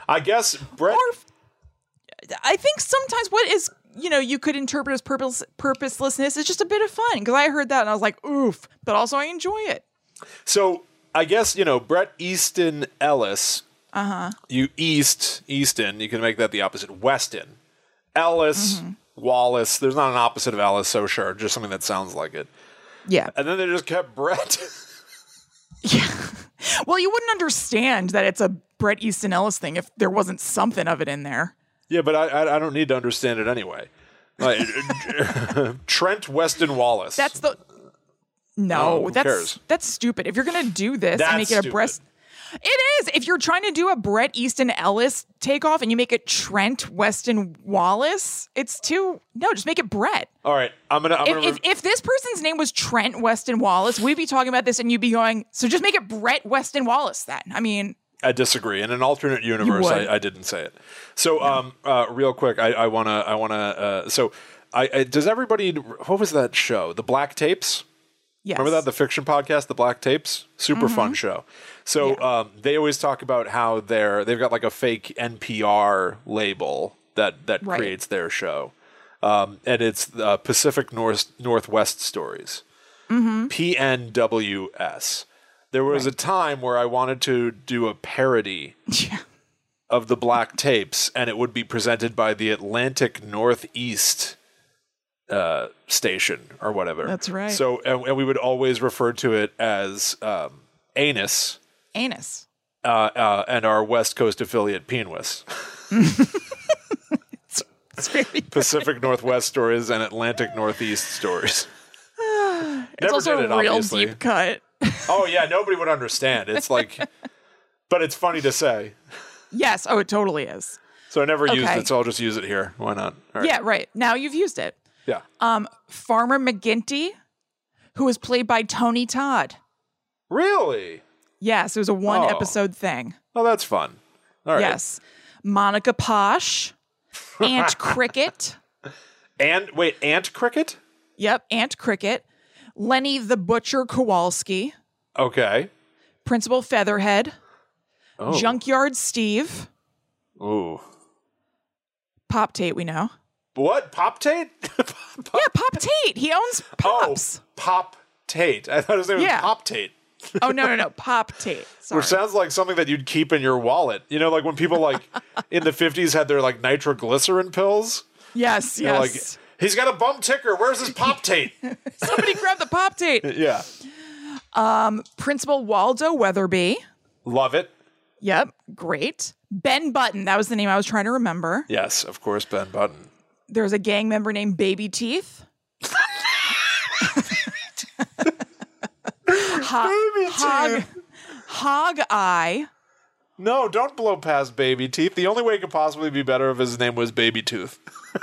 I guess Brett. Or I think sometimes what is you know you could interpret as purpose purposelessness is just a bit of fun because I heard that and I was like oof, but also I enjoy it. So I guess you know Bret Easton Ellis. Uh Uh-huh. huh. You East Easton. You can make that the opposite. Weston Ellis Mm-hmm. Wallace. There's not an opposite of Ellis. So sure, just something that sounds like it. Yeah. And then they just kept Brett. [LAUGHS] Yeah. Well, you wouldn't understand that it's a Bret Easton Ellis thing if there wasn't something of it in there. yeah, but I, I I don't need to understand it anyway. Like, [LAUGHS] Trent Weston Wallace. That's the Oh, no. who that's cares? that's stupid. If you're gonna do this That's and make it a stupid. breast. It is. If you're trying to do a Bret Easton Ellis takeoff and you make it Trent Weston Wallace, it's too no. Just make it Brett. all right. I'm gonna. I'm If, gonna if, if this person's name was Trent Weston Wallace, we'd be talking about this and you'd be going, so just make it Brett Weston Wallace then. I mean, I disagree. In an alternate universe. I, I didn't say it. So, um, uh, real quick, I, I wanna, I wanna. Uh, so, I, I does everybody what was that show? The Black Tapes. Yes. Remember that the fiction podcast, The Black Tapes? Super fun show. So Mm-hmm. Yeah. um, they always talk about how they're they've got like a fake NPR label that that Right. creates their show, um, and it's uh, Pacific North Northwest Stories, Mm-hmm. PNWS. There was a time where I wanted to do a parody [LAUGHS] Yeah. of the Black Tapes, and it would be presented by the Atlantic Northeast uh, station or whatever. That's right. So, and, and we would always refer to it as um, Anus Anus. uh, uh, and our West Coast affiliate, Penwis. [LAUGHS] It's very. Pacific Northwest stories and Atlantic Northeast stories. [SIGHS] It's Never also did it, a real obviously. deep cut. Oh yeah, nobody would understand. It's like, [LAUGHS] but it's funny to say. yes. Oh, it totally is. So I never used it, so I'll just use it here. Why not? All right. Yeah. Right. Now you've used it. Yeah. Um, Farmer McGinty, who was played by Tony Todd. Really? Yes, it was a one Oh. episode thing. Oh, that's fun. All right. Yes. Monica Posh, [LAUGHS] Aunt Cricket. And wait, Ant Cricket? Yep, Aunt Cricket. Lenny the Butcher Kowalski, Okay. Principal Featherhead, Oh. Junkyard Steve, Ooh. Pop Tate, we know. What? Pop Tate? [LAUGHS] Pop- Yeah, Pop Tate. He owns Pops. Oh, Pop Tate. I thought his name Yeah. was Pop Tate. [LAUGHS] Oh, no, no, no. Pop Tate. Sorry. Which sounds like something that you'd keep in your wallet. You know, like when people like [LAUGHS] in the 50s had their like nitroglycerin pills. yes, They're like, yes. he's got a bum ticker. Where's his Pop Tate? Somebody grab the Pop Tate. yeah. Um principal Waldo Weatherbee. Love it. Yep, great. Ben Button. That was the name I was trying to remember. Yes, of course, Ben Button. There's a gang member named Baby Teeth. Ho- Baby Hog, Teeth. Hog Eye. No, don't blow past Baby Teeth. The only way it could possibly be better if his name was Baby Tooth.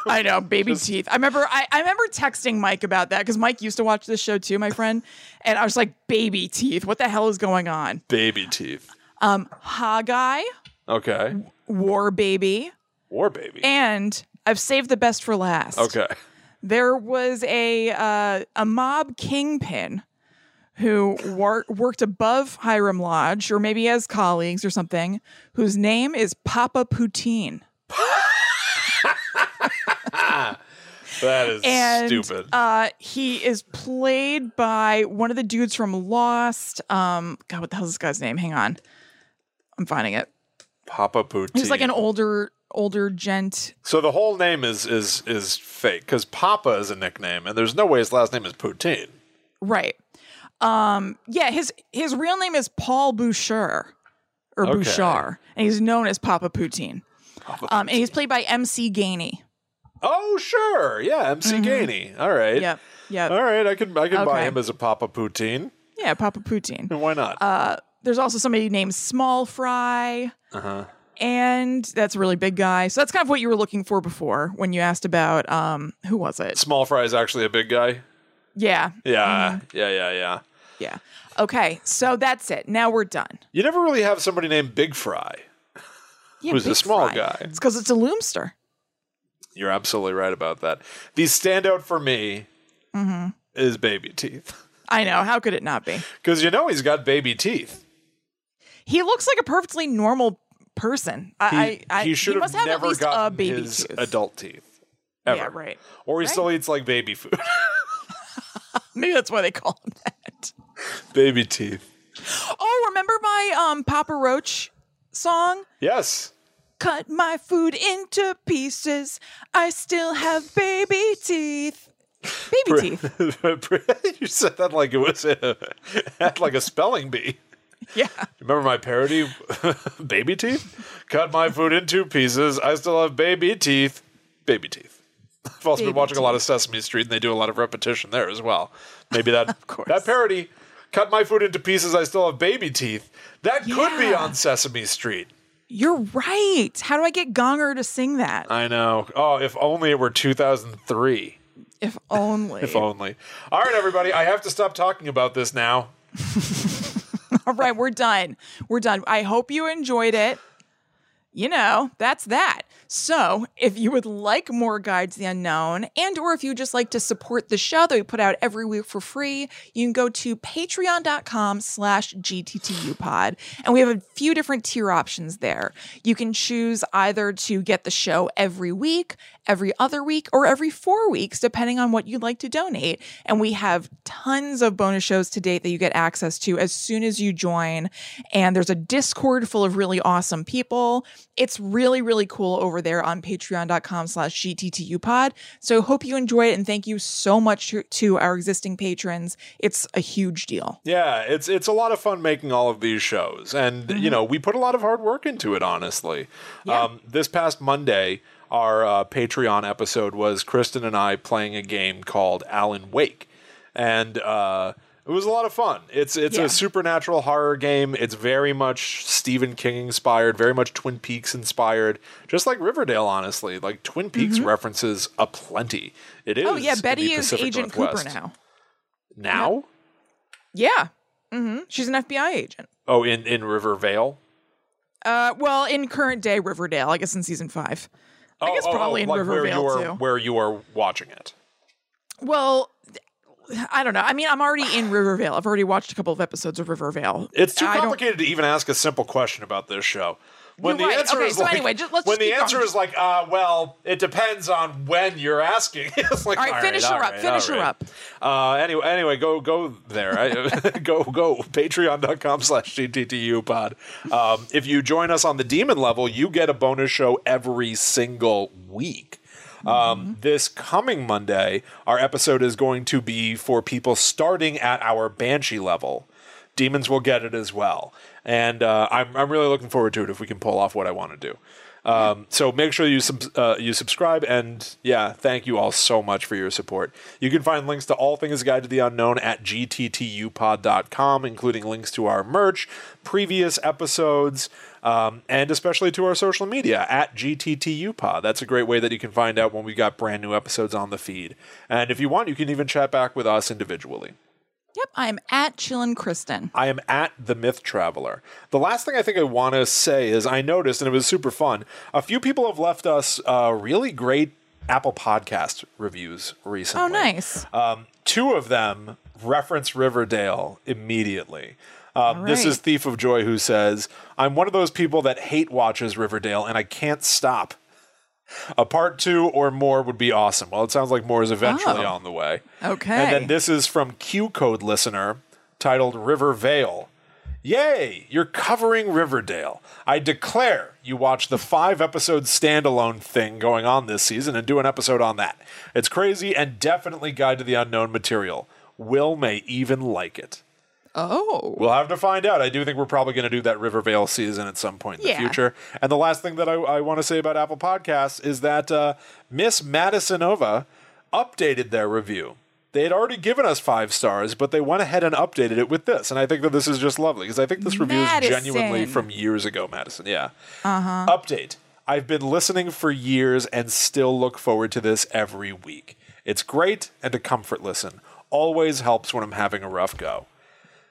I know, [LAUGHS] Baby Teeth. I remember I, I remember texting Mike about that because Mike used to watch this show too, my friend. And I was like, Baby Teeth, what the hell is going on? Baby Teeth. Um, Hog Eye, Okay. War Baby, War Baby. and I've saved the best for last. Okay. there was a uh, a mob kingpin who wor- worked above Hiram Lodge, or maybe as colleagues or something, whose name is Papa Poutine. [LAUGHS] That is And stupid. Uh, he is played by one of the dudes from Lost. Um, God, what the hell's this guy's name? Hang on, I'm finding it. Papa Poutine. He's like an older older gent. So the whole name is is is fake because Papa is a nickname, and there's no way his last name is Poutine. Right. Um, yeah, his his real name is Paul Bouchard or Okay. Bouchard, and he's known as Papa Poutine. Um, and he's played by MC Gainey. Oh sure, yeah, MC Gainey. All right. Mm-hmm. Yep. Yep. All right, I can I can buy him as a Papa Poutine. Yeah, Papa Poutine. And why not? Uh, there's also somebody named Small Fry. Uh-huh. And that's a really big guy. So that's kind of what you were looking for before when you asked about um who was it? Small Fry is actually a big guy. Yeah. Yeah, Mm-hmm. yeah, yeah, yeah. Yeah. Okay, so that's it. Now we're done. You never really have somebody named Big Fry. Yeah, Who's Big small Fry. guy? It's because it's a Loomster. You're absolutely right about that. The standout for me Mm-hmm. is baby teeth. I know. How could it not be? [LAUGHS] Because you know he's got baby teeth. He looks like a perfectly normal person. He, I, I, he should must have have at never gotten baby his tooth. adult teeth. Ever. Yeah, right. Or he Right. still eats like baby food. [LAUGHS] [LAUGHS] Maybe that's why they call him that. baby teeth. Oh, remember my um Papa Roach song? Yes. Cut my food into pieces. I still have baby teeth. Baby teeth. [LAUGHS] you said that like it was a, like a spelling bee. Yeah. Remember my parody, [LAUGHS] baby teeth? Cut my food in two pieces. I still have baby teeth. Baby teeth. I've also been Baby watching a lot of Sesame Street, and they do a lot of repetition there as well. Maybe [LAUGHS] that course. that parody, cut my food into pieces. I still have baby teeth. That could be on Sesame Street. You're right. How do I get Gonger to sing that? I know. Oh, if only it were 2003. If only. [LAUGHS] If only. All right, everybody. I have to stop talking about this now. [LAUGHS] All right, we're done. We're done. I hope you enjoyed it. You know, that's that. So, if you would like more Guide to the Unknown, and or if you just like to support the show that we put out every week for free, you can go to patreon.com slash gttupod. And we have a few different tier options there. You can choose either to get the show every week, every other week, or every four weeks, depending on what you'd like to donate. And we have tons of bonus shows to date that you get access to as soon as you join. And there's a Discord full of really awesome people. It's really, really cool over there on patreon.com slash gttupod. So hope you enjoy it and thank you so much to, to our existing patrons. It's a huge deal. Yeah, it's it's a lot of fun making all of these shows, and you know we put a lot of hard work into it. Honestly, Yeah. um, this past Monday, our uh, Patreon episode was Kristen and I playing a game called Alan Wake, and uh, it was a lot of fun. It's it's Yeah. a supernatural horror game. It's very much Stephen King inspired, very much Twin Peaks inspired, just like Riverdale. Honestly, like Twin Peaks references aplenty. It is. Mm-hmm. Oh, yeah. Betty is Agent Northwest. Cooper now. Now? Yeah. hmm She's an FBI agent. Oh, in in Rivervale. Uh, well, in current day Riverdale, I guess in season five. I Oh, guess oh, oh, oh probably oh, in like Riverdale where you are, too. Where you are watching it. Well, I don't know. I mean, I'm already in Rivervale. I've already watched a couple of episodes of Rivervale. It's too complicated to even ask a simple question about this show. When You're the right. answer Okay, is so like, anyway, just- let's when the answer going. is like, uh, well, it depends on when you're asking. [LAUGHS] it's like, All right, finish her up. Finish her up. Uh, anyway, anyway, go go there. [LAUGHS] Go go patreon.com slash gttu pod. Um, if you join us on the demon level, you get a bonus show every single week. Um, this coming Monday, our episode is going to be for people starting at our banshee level. Demons will get it as well, and uh, I'm I'm really looking forward to it if we can pull off what I want to do. Um, so make sure you sub- uh, you subscribe and yeah, thank you all so much for your support. You can find links to all things Guide to the Unknown at gttupod.com, including links to our merch, previous episodes, um, and especially to our social media at gttupod. That's a great way that you can find out when we got brand new episodes on the feed. And if you want, you can even chat back with us individually. Yep, I'm at Chillin' Kristen. I am at the Myth Traveler. The last thing I think I want to say is I noticed, and it was super fun, a few people have left us uh, really great Apple Podcast reviews recently. Oh, nice. Um, two of them reference Riverdale immediately. Um, This is Thief of Joy who says, I'm one of those people that hate watches Riverdale and I can't stop. A part two or more would be awesome. Well, it sounds like more is eventually Oh. on the way. Okay. And then this is from Q Code listener titled River Vale. Yay, you're covering Riverdale. I declare you watch the five episode standalone thing going on this season and do an episode on that. It's crazy and definitely Guide to the Unknown material. Will may even like it. Oh. We'll have to find out. I do think we're probably going to do that Rivervale season at some point in Yeah. the future. And the last thing that I, I want to say about Apple Podcasts is that uh, Miss Madisonova updated their review. They had already given us five stars, but they went ahead and updated it with this. And I think that this is just lovely because I think this review is genuinely from years ago, Madison. Yeah. Uh-huh. Update. I've been listening for years and still look forward to this every week. It's great and a comfort listen. Always helps when I'm having a rough go.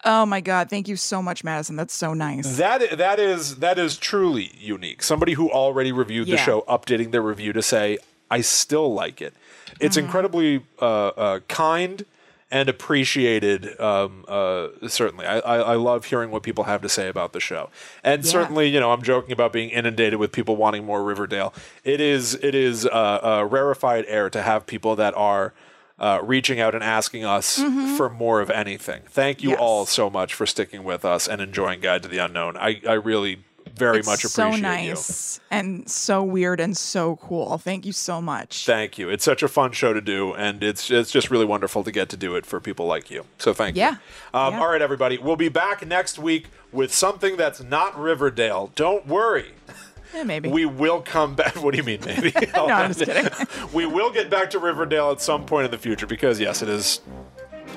Oh my God. Thank you so much, Madison. That's so nice. That that is that is truly unique. Somebody who already reviewed the show updating their review to say I still like it. It's Mm-hmm. incredibly uh, uh, kind and appreciated. Um, uh, certainly, I, I, I love hearing what people have to say about the show. And certainly, you know, I'm joking about being inundated with people wanting more Riverdale. It is it is uh, a rarefied air to have people that are. Uh, reaching out and asking us for more of anything. Thank you Mm-hmm. Yes. all so much for sticking with us and enjoying Guide to the Unknown. I, I really very It's much appreciate you. So nice and so weird and so cool. Thank you so much. Thank you. It's such a fun show to do, and it's it's just really wonderful to get to do it for people like you. So thank Yeah. you. Um, Yeah. All right, everybody. We'll be back next week with something that's not Riverdale. Don't worry. [LAUGHS] yeah, maybe. We will come back. [LAUGHS] What do you mean, maybe? [LAUGHS] no, I'm just [LAUGHS] kidding. we will get back to Riverdale at some point in the future because yes, it is.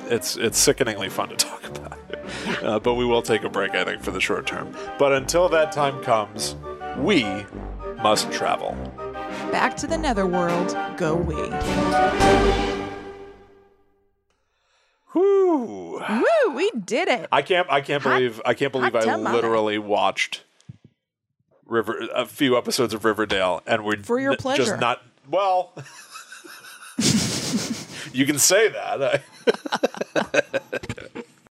It's it's sickeningly fun to talk about. Uh, but we will take a break, I think, for the short term. But until that time comes, we must travel. Back to the netherworld. Go we. Whoo! Woo! We did it. I can't. I can't Hot- believe. I can't believe I literally watched River a few episodes of Riverdale, and we're For your pleasure. just not well. [LAUGHS] you can say that.